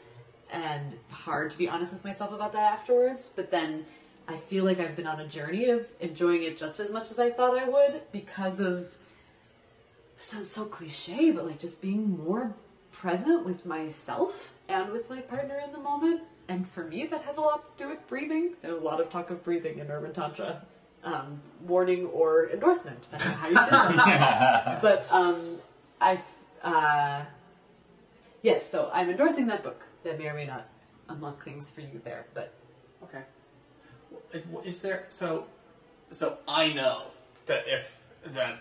and hard to be honest with myself about that afterwards. But then I feel like I've been on a journey of enjoying it just as much as I thought I would because of sounds so cliche, but like just being more present with myself and with my partner in the moment. And for me, that has a lot to do with breathing. There's a lot of talk of breathing in urban tantra. Um, warning or endorsement, depending on how you feel. about it. but um, I, uh, yes. So I'm endorsing that book. That may or may not unlock things for you there, but Okay. Is there so? So I know that if that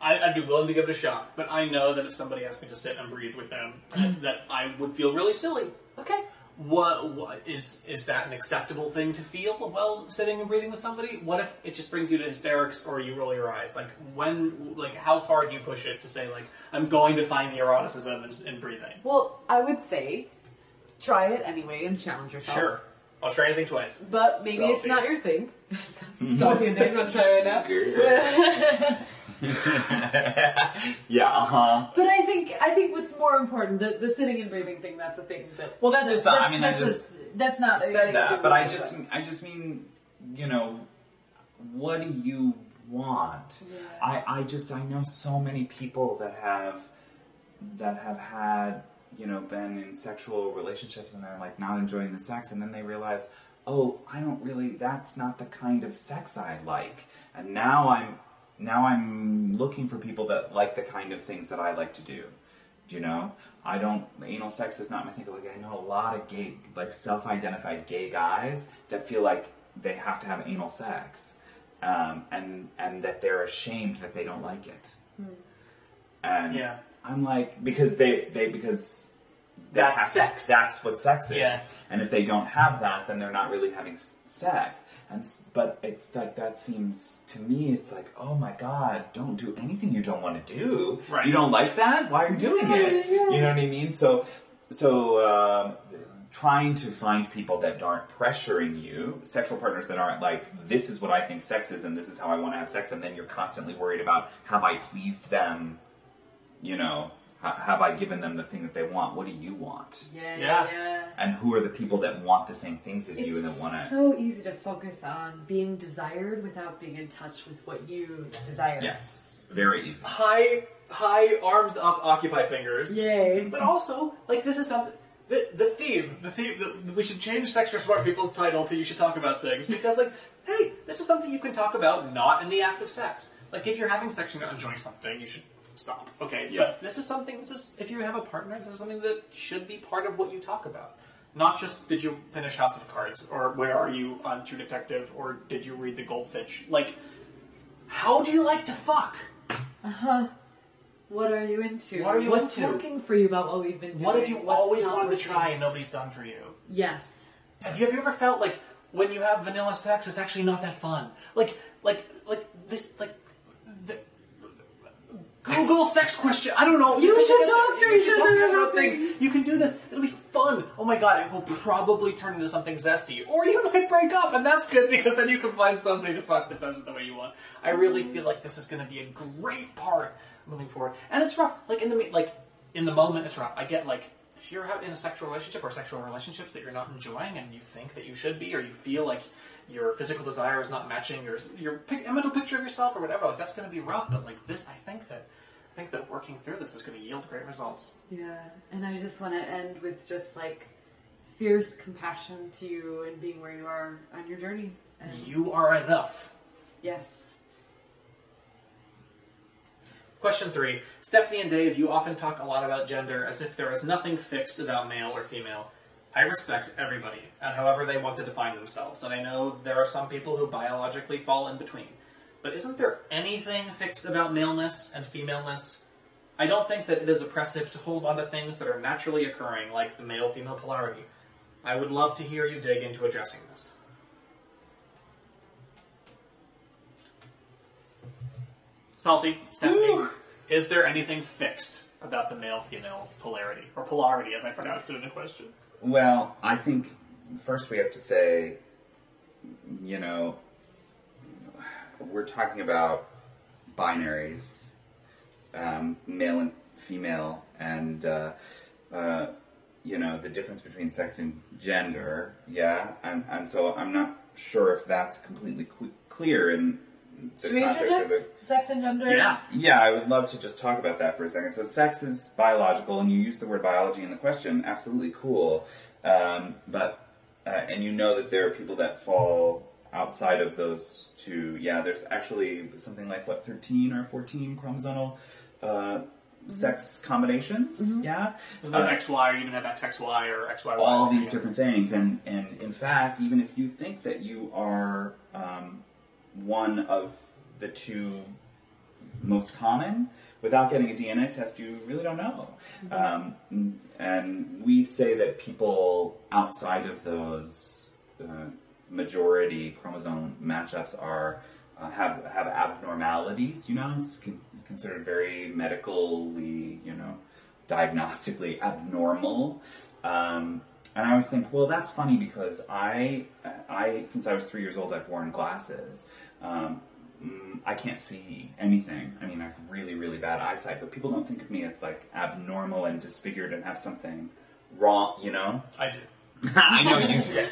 I, I'd be willing to give it a shot, but I know that if somebody asked me to sit and breathe with them, that I would feel really silly. okay. What, what is is that an acceptable thing to feel while sitting and breathing with somebody? What if it just brings you to hysterics or you roll your eyes? Like when, like how far do you push it to say like I'm going to find the eroticism in, in breathing? Well, I would say try it anyway and challenge yourself. Sure, I'll try anything twice. But maybe it's Salty. not your thing. Salty and Dave want to try right now. yeah, uh huh. but I think I think what's more important, the, the sitting and breathing thing, that's the thing. That, Well, that's just not- I mean, I that's, just that's not said that, but I just, I just mean, you know, what do you want? Yeah. I, I just, I know so many people that have, that have had, you know, been in sexual relationships and they're like not enjoying the sex, and then they realize, oh, I don't really, that's not the kind of sex I like, and now I'm, now I'm looking for people that like the kind of things that I like to do. Do you know? I don't. Anal sex is not my thing. Like I know a lot of gay, like self-identified gay guys that feel like they have to have anal sex, um, and and that they're ashamed that they don't like it. And Yeah. I'm like because they they because they That's have- sex. That's what sex is. Yeah. And if they don't have that, then they're not really having s- sex. And but it's like that seems to me. It's like oh my god, don't do anything you don't want to do. Right. You don't like that? Why are you doing it? You know what I mean? So so um, trying to find people that aren't pressuring you, sexual partners that aren't like this is what I think sex is and this is how I want to have sex, and then you're constantly worried about have I pleased them? You know, have I given them the thing that they want? What do you want? yeah, Yeah. yeah, yeah. and who are the people that want the same things as you and that want to so easy to focus on being desired without being in touch with what you desire. yes very easy High, high arms up, occupy fingers. Yay. But also, like this is something. The, the theme, the theme, the, we should change Sex for Smart People's title to "You Should Talk About Things" because, like, hey, this is something you can talk about, not in the act of sex. Like, if you're having sex and you're enjoying something, you should stop. Okay, Yeah. but this is something. This is if you have a partner, this is something that should be part of what you talk about. Not just did you finish House of Cards, or where are you on True Detective, or did you read The Goldfinch? Like, how do you like to fuck? Uh huh. What are you into? What are you What's into? working for you about what we've been doing? What have you What's always not wanted to try and nobody's done for you? Yes. Have you, have you ever felt like when you have vanilla sex, it's actually not that fun? Like, like, like this, like Google sex question. I don't know. You should talk to you each other about things. things. You can do this. It'll be fun. Oh my god, it will probably turn into something zesty. Or you might break up, and that's good because then you can find somebody to fuck that does it the way you want. I really feel like this is going to be a great part moving forward. And it's rough. Like in the like in the moment, it's rough. I get like if you're in a sexual relationship or sexual relationships that you're not enjoying and you think that you should be, or you feel like your physical desire is not matching your your pic- mental picture of yourself or whatever, like that's going to be rough. But like this, I think that I think that working through this is going to yield great results. Yeah, and I just want to end with just like fierce compassion to you and being where you are on your journey. And You are enough. yes, Question three. Stephanie and Dave, you often talk a lot about gender as if there is nothing fixed about male or female. I respect everybody and however they want to define themselves, and I know there are some people who biologically fall in between. But isn't there anything fixed about maleness and femaleness? I don't think that it is oppressive to hold on to things that are naturally occurring, like the male female polarity. I would love to hear you dig into addressing this. Salty, Stephanie, is there anything fixed about the male female polarity? Or polarity, as I pronounced it in the question? Well, I think first we have to say, you know, we're talking about binaries, um, male and female, and uh, uh, you know the difference between sex and gender. Yeah, and and so I'm not sure if that's completely clear in the should we context of interject the sex and gender? Yeah. yeah, I would love to just talk about that for a second. So, sex is biological, and you use the word biology in the question. Absolutely cool. Um, but, uh, and you know that there are people that fall outside of those two. Yeah, there's actually something like, what, 13 or 14 chromosomal uh, sex combinations? Yeah. There's no Uh, XY, or you even have XXY or XYY. all these different things and and in fact even if you think that you are um, one of the two most common. Without getting a dna test you really don't know. Um, and we say that people outside of those uh, majority chromosome matchups are uh, have have abnormalities. You know it's con- considered very medically you know diagnostically abnormal. Um, and I always think, well, that's funny because I, I since I was three years old, I've worn glasses. Um, mm, I can't see anything. I mean, I have really, really bad eyesight, but people don't think of me as like abnormal and disfigured and have something wrong. You know? I do. I know you do.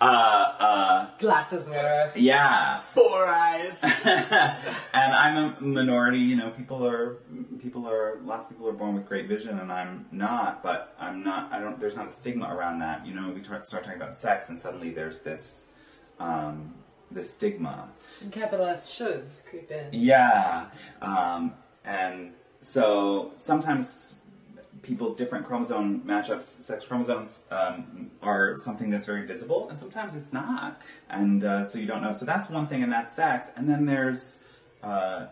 Uh, uh, Glasses wearer. yeah. Four eyes. and I'm a minority. You know, people are people are lots of people are born with great vision, and I'm not. But I'm not. I don't. There's not a stigma around that. You know, we start start talking about sex, and suddenly there's this um, this stigma. And capital S shoulds creep in. Yeah, um, and so sometimes people's different chromosome matchups, sex chromosomes, um, are something that's very visible, and sometimes it's not, and uh, so you don't know. So that's one thing, and that's sex. And then there's uh,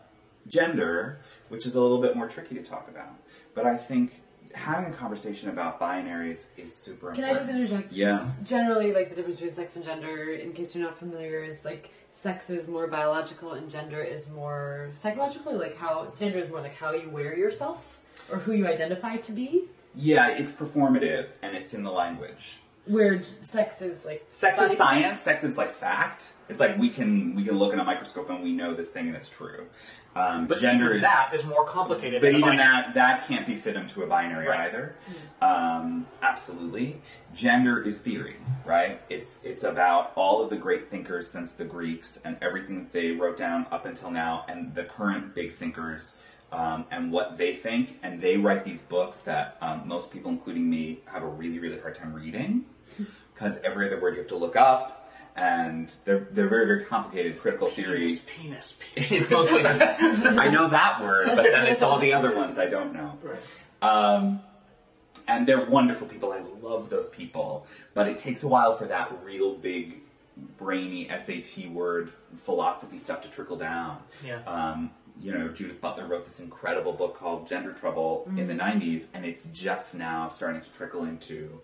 gender, which is a little bit more tricky to talk about. But I think having a conversation about binaries is super Can I just interject? Yeah. Generally, like the difference between sex and gender, in case you're not familiar, is like sex is more biological and gender is more psychological. Like how gender is more like how you wear yourself or who you identify to be. Yeah, it's performative, and it's in the language. Where sex is like Sex is science. Sex is like fact. It's like we can we can look in a microscope and we know this thing and it's true. Um, But gender even is that is more complicated. but than even that that can't be fit into a binary Right. either. Um, absolutely, gender is theory, right? It's it's about all of the great thinkers since the Greeks and everything that they wrote down up until now, and the current big thinkers. Um, and what they think, and they write these books that um, most people, including me, have a really, really hard time reading because every other word you have to look up, and they're they're very, very complicated critical theory. Penis, penis, penis. It's mostly just, I know that word, but then it's all the other ones I don't know. Right. Um, and they're wonderful people. I love those people, but it takes a while for that real big, brainy SAT word philosophy stuff to trickle down. Yeah. Um, you know, Judith Butler wrote this incredible book called Gender Trouble in mm. the '90s, and it's just now starting to trickle into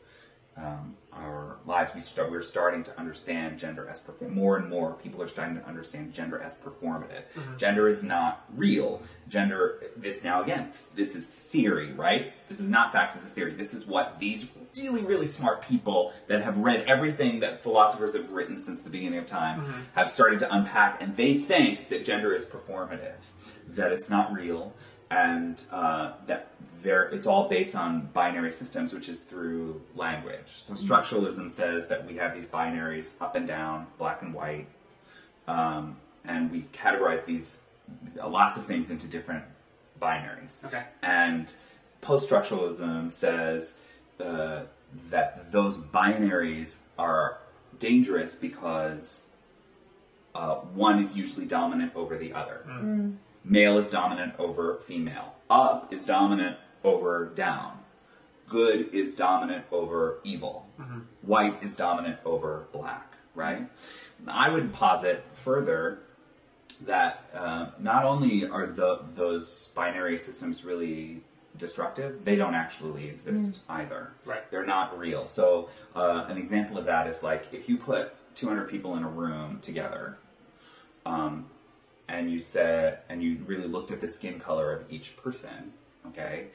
um, our lives, we start, we're starting to understand gender as perform. More and more people are starting to understand gender as performative. Gender is not real. Gender, this now again, this is theory, right? This is not fact. This is theory. This is what these really, really smart people that have read everything that philosophers have written since the beginning of time have started to unpack, and they think that gender is performative, that it's not real, and uh, that there it's all based on binary systems, which is through language. So structuralism says that we have these binaries up and down, black and white, um, and we categorize these lots of things into different binaries. Okay. And post-structuralism says uh, that those binaries are dangerous because uh, one is usually dominant over the other. Male is dominant over female. Up is dominant over down. Good is dominant over evil. White is dominant over black, right? I would posit further that uh, not only are the, those binary systems really destructive, they don't actually exist either. Right. They're not real. So, uh, an example of that is like if you put 200 people in a room together, um, and you said, and you really looked at the skin color of each person, okay,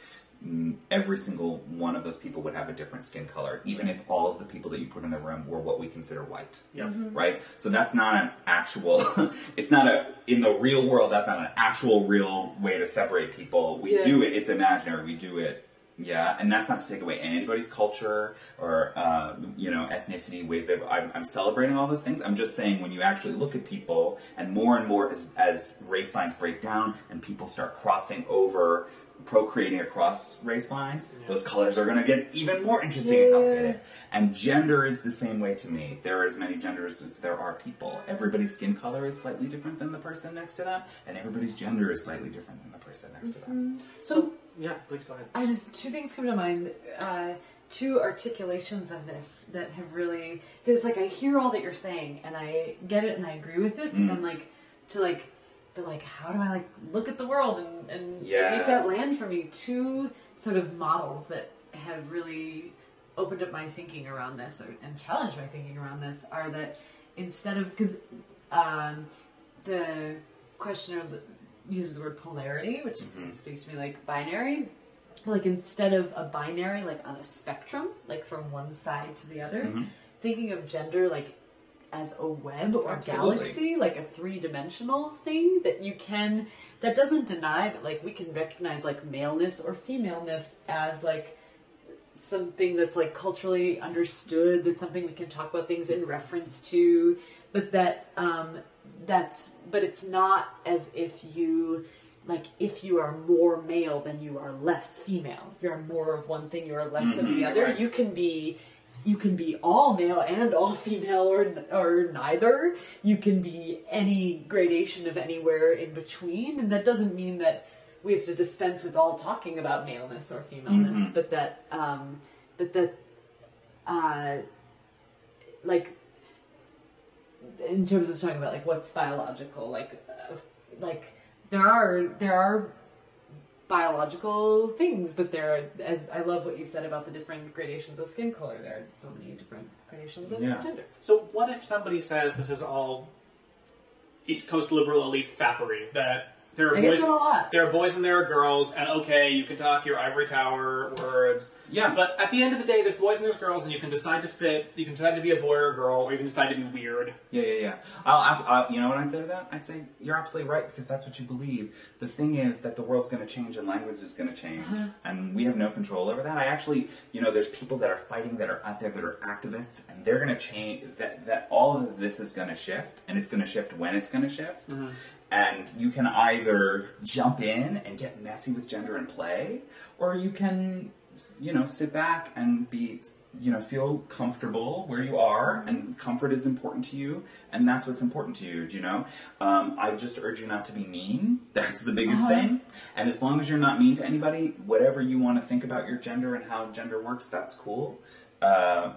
mm, every single one of those people would have a different skin color, even if all of the people that you put in the room were what we consider white Yep. right? So that's not an actual. it's not a in the real world. That's not an actual real way to separate people. We Yeah. do it. It's imaginary. We do it. Yeah, and that's not to take away anybody's culture or uh, you know ethnicity, ways that I'm, I'm celebrating all those things. I'm just saying when you actually look at people, and more and more as, as race lines break down and people start crossing over, procreating across race lines, those colors are going to get even more interesting and complicated. And gender is the same way to me. There are as many genders as there are people. Everybody's skin color is slightly different than the person next to them, and everybody's gender is slightly different than the person next to them. So, yeah, please go ahead. I just two things come to mind. Uh, two articulations of this that have really because like I hear all that you're saying and I get it and I agree with it, but then like to like but like how do I like look at the world and and Yeah. make that land for me? Two sort of models that have really opened up my thinking around this or, and challenged my thinking around this are that instead of because um, the questioner uses the word polarity, which speaks to me like binary. Like instead of a binary, like on a spectrum, like from one side to the other, thinking of gender like as a web or Absolutely. galaxy, like a three dimensional thing that you can, that doesn't deny that like we can recognize like maleness or femaleness as like something that's like culturally understood that's something we can talk about things in reference to but that um that's but it's not as if you like if you are more male then you are less female. If you're more of one thing you are less of the other. Right. you can be you can be all male and all female or or neither. You can be any gradation of anywhere in between and that doesn't mean that we have to dispense with all talking about maleness or femaleness but that um but that uh like in terms of talking about like what's biological like uh, like there are there are biological things but there are as i love what you said about the different gradations of skin color there are so many different gradations of Yeah. gender So, what if somebody says this is all East Coast liberal elite faffery? That there are I get boys, that a lot. there are boys and there are girls, and okay, you can talk your ivory tower words. Yeah. But at the end of the day, there's boys and there's girls, and you can decide to fit. You can decide to be a boy or a girl, or you can decide to be weird. Yeah, yeah, yeah. I'll, I'll, I'll- you know what I'd say to that? I say you're absolutely right because that's what you believe. The thing is that the world's going to change and language is going to change, uh-huh. and we have no control over that. I actually, you know, there's people that are fighting that are out there that are activists, and they're going to change. That that all of this is going to shift, and it's going to shift when it's going to shift. Mm-hmm. And you can either jump in and get messy with gender and play, or you can you know, sit back and be, you know, feel comfortable where you are, and comfort is important to you, and that's what's important to you. Do you know? Um, I just urge you not to be mean. That's the biggest thing. And as long as you're not mean to anybody, whatever you want to think about your gender and how gender works, that's cool. Uh,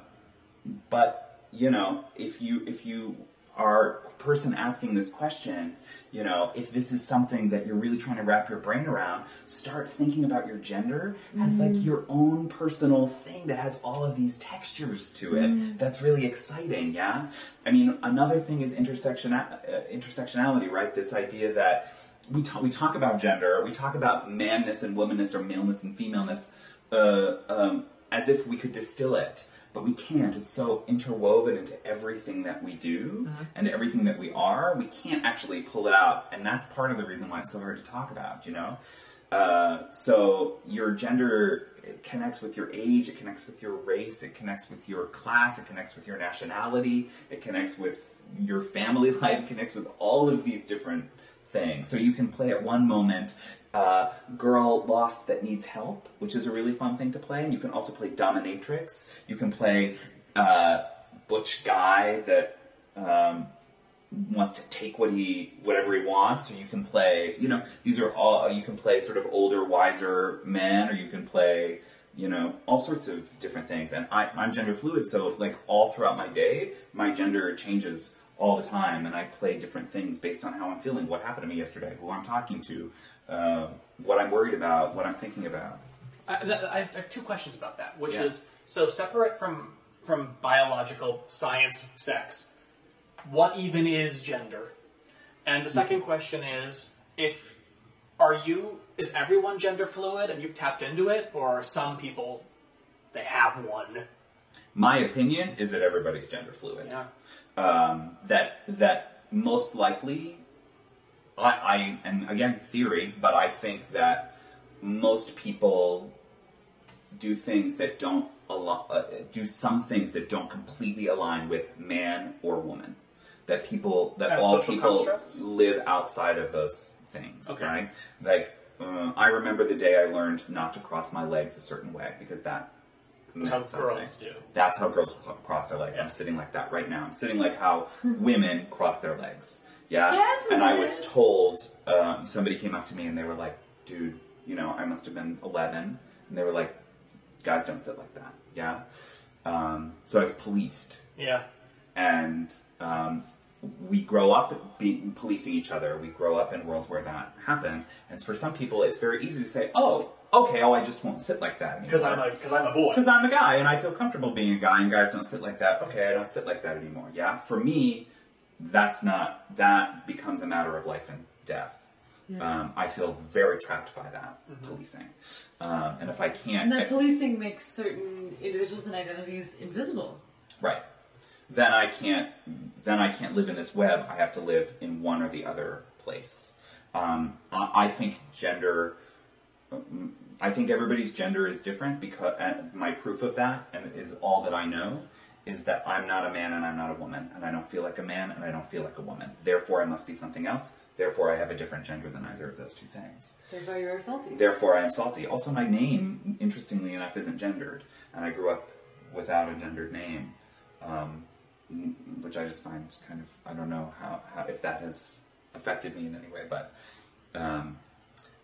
but you know, if you if you our person asking this question, you know, if this is something that you're really trying to wrap your brain around, start thinking about your gender as like your own personal thing that has all of these textures to it. That's really exciting, yeah? I mean, another thing is intersection uh, intersectionality, right? This idea that we talk, we talk about gender, we talk about manness and womanness or maleness and femaleness uh, um, as if we could distill it, but we can't. It's so interwoven into everything that we do and everything that we are. We can't actually pull it out, and that's part of the reason why it's so hard to talk about. You know, uh, so your gender it connects with your age, it connects with your race, it connects with your class, it connects with your nationality, it connects with your family life, it connects with all of these different things. So you can play at one moment uh, girl lost that needs help, which is a really fun thing to play, and you can also play dominatrix. You can play uh, butch guy that um, wants to take what he whatever he wants, or you can play. You know, these are all you can play sort of older, wiser men, or you can play. You know, all sorts of different things, and I, I'm gender fluid, so like all throughout my day, my gender changes all the time, and I play different things based on how I'm feeling, what happened to me yesterday, who I'm talking to, uh, what I'm worried about, what I'm thinking about. I, I have two questions about that, which Yeah. is so separate from from biological science, sex. What even is gender? And the second question is if are you is everyone gender fluid and you've tapped into it, or are some people they have one? My opinion is that everybody's gender fluid. Yeah. um, that that most likely, I, I and again theory, but I think that most people do things that don't al- uh, do some things that don't completely align with man or woman. That people that As all people constructs? live outside of those things, Okay. right? Like uh, I remember the day I learned not to cross my legs a certain way because that meant how something. girls do. That's how girls cl- cross their legs. Yeah. I'm sitting like that right now. I'm sitting like how women cross their legs. Yeah. And I was told, um, somebody came up to me and they were like, dude, you know, I must have been 11. And they were like, guys don't sit like that. Yeah. Um, so I was policed. Yeah. And um, we grow up being policing each other. We grow up in worlds where that happens. And for some people, it's very easy to say, oh, okay, oh, I just won't sit like that anymore. Because. I'm a because I'm a boy. Because I'm a guy and I feel comfortable being a guy, and guys don't sit like that. Okay, I don't sit like that anymore. Yeah, for me, that's not that becomes a matter of life and death. Um, I feel very trapped by that policing, um, and if I can't, And that I- policing makes certain individuals and identities invisible. right, then I can't. Then I can't live in this web. I have to live in one or the other place. Um, I, I think gender. I think everybody's gender is different because and my proof of that and is all that I know is that I'm not a man and I'm not a woman and I don't feel like a man and I don't feel like a woman. Therefore, I must be something else. Therefore, I have a different gender than either of those two things. Therefore, you are salty. Therefore, I am salty. Also, my name, interestingly enough, isn't gendered, and I grew up without a gendered name, um, which I just find kind of I don't know how, how if that has affected me in any way, but. Um,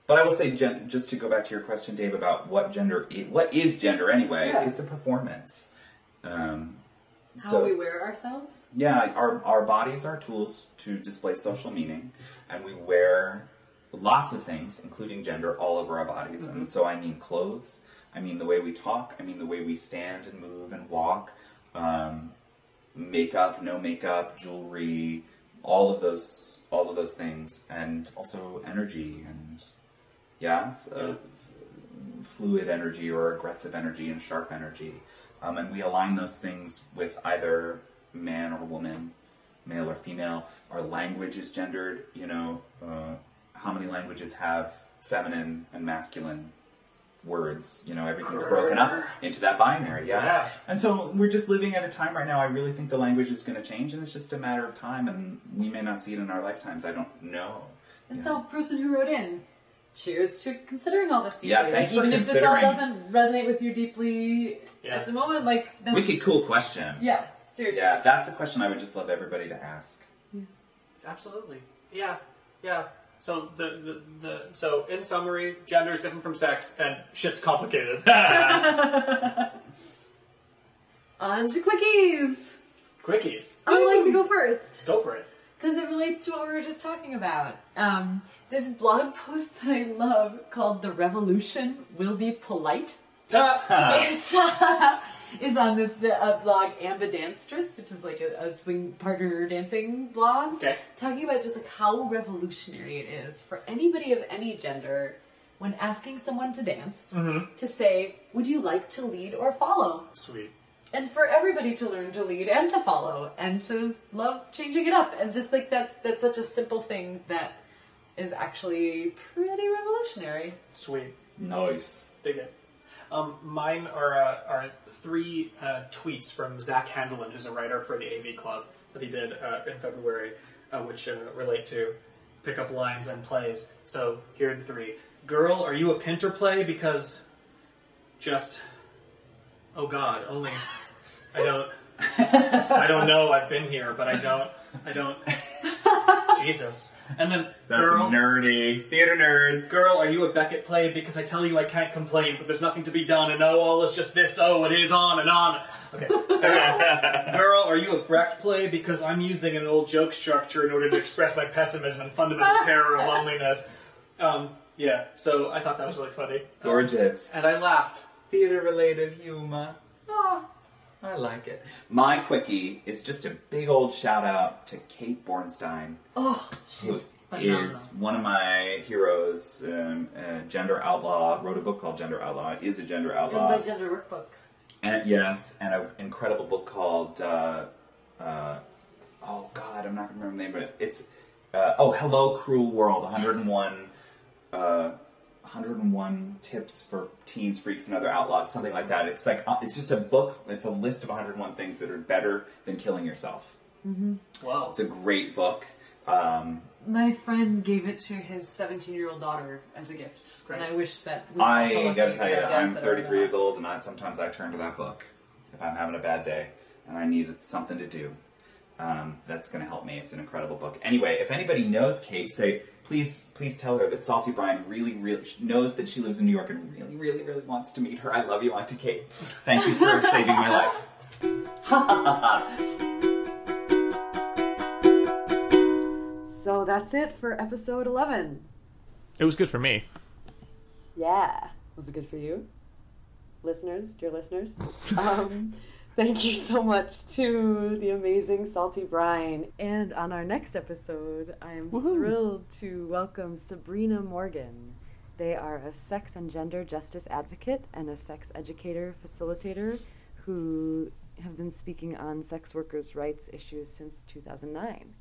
but I will say, gen- just to go back to your question, Dave, about what gender, i- what is gender anyway? Yeah. It's a performance. Um, How so- we wear ourselves. yeah, our, our bodies are tools to display social meaning, and we wear lots of things, including gender, all over our bodies. And so I mean clothes, I mean the way we talk, I mean the way we stand and move and walk, um, makeup, no makeup, jewelry, all of those, all of those things, and also energy and yeah, f- uh, f- fluid energy or aggressive energy and sharp energy. Um, and we align those things with either man or woman, male or female. Our language is gendered, you know, uh, how many languages have feminine and masculine words? You know, everything's broken up into that binary, yeah? Yeah. And so we're just living at a time right now. I really think the language is going to change, and it's just a matter of time, and we may not see it in our lifetimes. I don't know. And Yeah. so, person who wrote in, cheers to considering all this deeply. Yeah, thanks like, for even if this all doesn't resonate with you deeply Yeah. at the moment, like that's, Wicked cool question. Yeah, seriously. Yeah, that's a question I would just love everybody to ask. Absolutely. Yeah. Yeah. So the, the, the so in summary, gender is different from sex, and shit's complicated. On to quickies. Quickies. I would like to go first. Go for it. because it relates to what we were just talking about. Um, this blog post that I love called "The Revolution Will Be Polite" is, is on this uh, blog Ambidancetrous, which is like a, a swing partner dancing blog, Okay. talking about just like how revolutionary it is for anybody of any gender when asking someone to dance to say, "Would you like to lead or follow?" Sweet. and for everybody to learn to lead and to follow and to love changing it up and just like that's that's such a simple thing that is actually pretty revolutionary. Sweet. Nice. Dig it. Um, mine are uh, are three uh, tweets from Zack Handlen, who's a writer for the AV Club that he did uh, in February, uh, which uh, relate to pickup lines and plays. So here are the three. Girl, are you a pinter play? Because just oh god, only I don't I don't know. I've been here, but I don't I don't. Jesus. And then That's girl, nerdy. Theater nerds. Girl, are you a Beckett play? Because I tell you I can't complain, but there's nothing to be done, and oh, all is just this, oh, it is on and on. Okay. Girl, are you a Brecht play? Because I'm using an old joke structure in order to express my pessimism and fundamental terror of loneliness. Um, yeah, so I thought that was really funny. Gorgeous. And I laughed. Theater related humor. Oh, I like it. My quickie is just a big old shout out to Kate Bornstein, oh she's phenomenal. is one of my heroes. Um, uh, gender outlaw wrote a book called Gender Outlaw. Is a gender outlaw. And my gender workbook. And yes, and an incredible book called uh, uh, oh god, I'm not gonna remember the name, but it's uh, oh Hello Cruel World, 101 uh, 101 tips for teens, freaks, and other outlaws, something like that. It's like uh, it's just a book. It's a list of 101 things that are better than killing yourself. Wow. It's a great book. Um, My friend gave it to his 17 year old daughter as a gift, Great. and I wish that. we I gotta tell you, I'm 33 years old, and I sometimes I turn to that book if I'm having a bad day and I need something to do. Um, that's going to help me. It's an incredible book. Anyway, if anybody knows Kate, say please, please tell her that Salty Brine really, really knows that she lives in New York and really, really, really wants to meet her. I love you, Auntie Kate. Thank you for saving my life. So that's it for episode 11. It was good for me. Yeah. Was it good for you? Listeners, dear listeners. um, thank you so much to the amazing Salty Brine. And on our next episode, I am Woohoo. thrilled to welcome Sabrina Morgan. They are a sex and gender justice advocate and a sex educator facilitator who have been speaking on sex workers' rights issues since 2009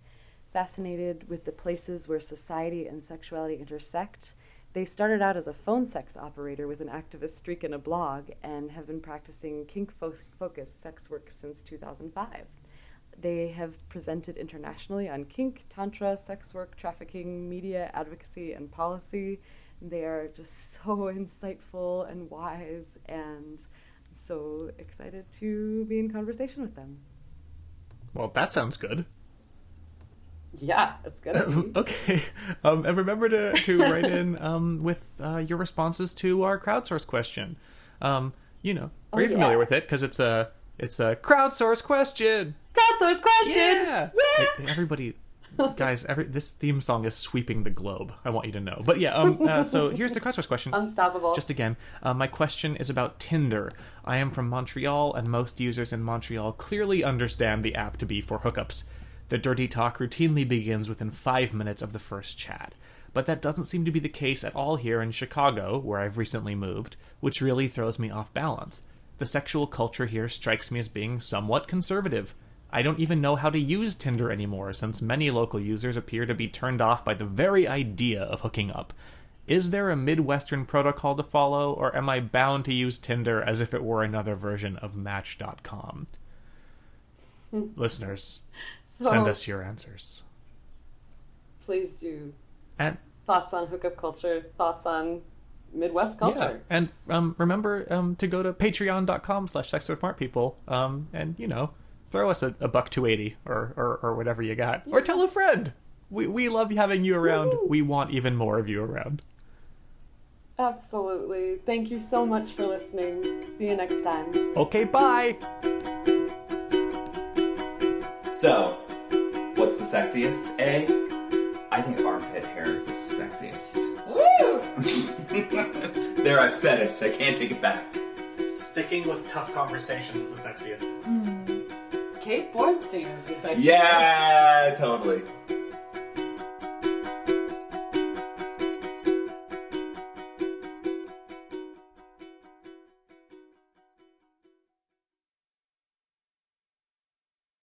fascinated with the places where society and sexuality intersect. They started out as a phone sex operator with an activist streak and a blog and have been practicing kink fo- focused sex work since 2005. They have presented internationally on kink, tantra, sex work, trafficking, media, advocacy, and policy. They are just so insightful and wise, and so excited to be in conversation with them. Well, that sounds good. Yeah, it's gonna okay. Um, and remember to, to write in um, with uh, your responses to our crowdsource question. Um, you know, are you Oh, familiar yeah. with it? Because it's a it's a crowdsource question. Crowdsource question! Yeah. Hey, everybody, guys, every this theme song is sweeping the globe. I want you to know. But yeah. Um. Uh, so here's the crowdsource question. Unstoppable. Just again, uh, my question is about Tinder. I am from Montreal, and most users in Montreal clearly understand the app to be for hookups. The dirty talk routinely begins within five minutes of the first chat. But that doesn't seem to be the case at all here in Chicago, where I've recently moved, which really throws me off balance. The sexual culture here strikes me as being somewhat conservative. I don't even know how to use Tinder anymore, since many local users appear to be turned off by the very idea of hooking up. Is there a Midwestern protocol to follow, or am I bound to use Tinder as if it were another version of Match.com? Hmm. Listeners, So, send us your answers. Please do. And Thoughts on hookup culture, thoughts on Midwest culture. yeah, culture. and um, remember um, to go to patreon.com slash sex with smart people um, and, you know, throw us a, a buck 280 or, or, or whatever you got. Or tell a friend. We, we love having you around. Woo. We want even more of you around. Absolutely. Thank you so much for listening. See you next time. Okay, bye. So, what's the sexiest? A. I think armpit hair is the sexiest. Woo! there, I've said it. I can't take it back. Sticking with tough conversations is the sexiest. Hmm. Kate Bornstein is the sexiest. Yeah, totally.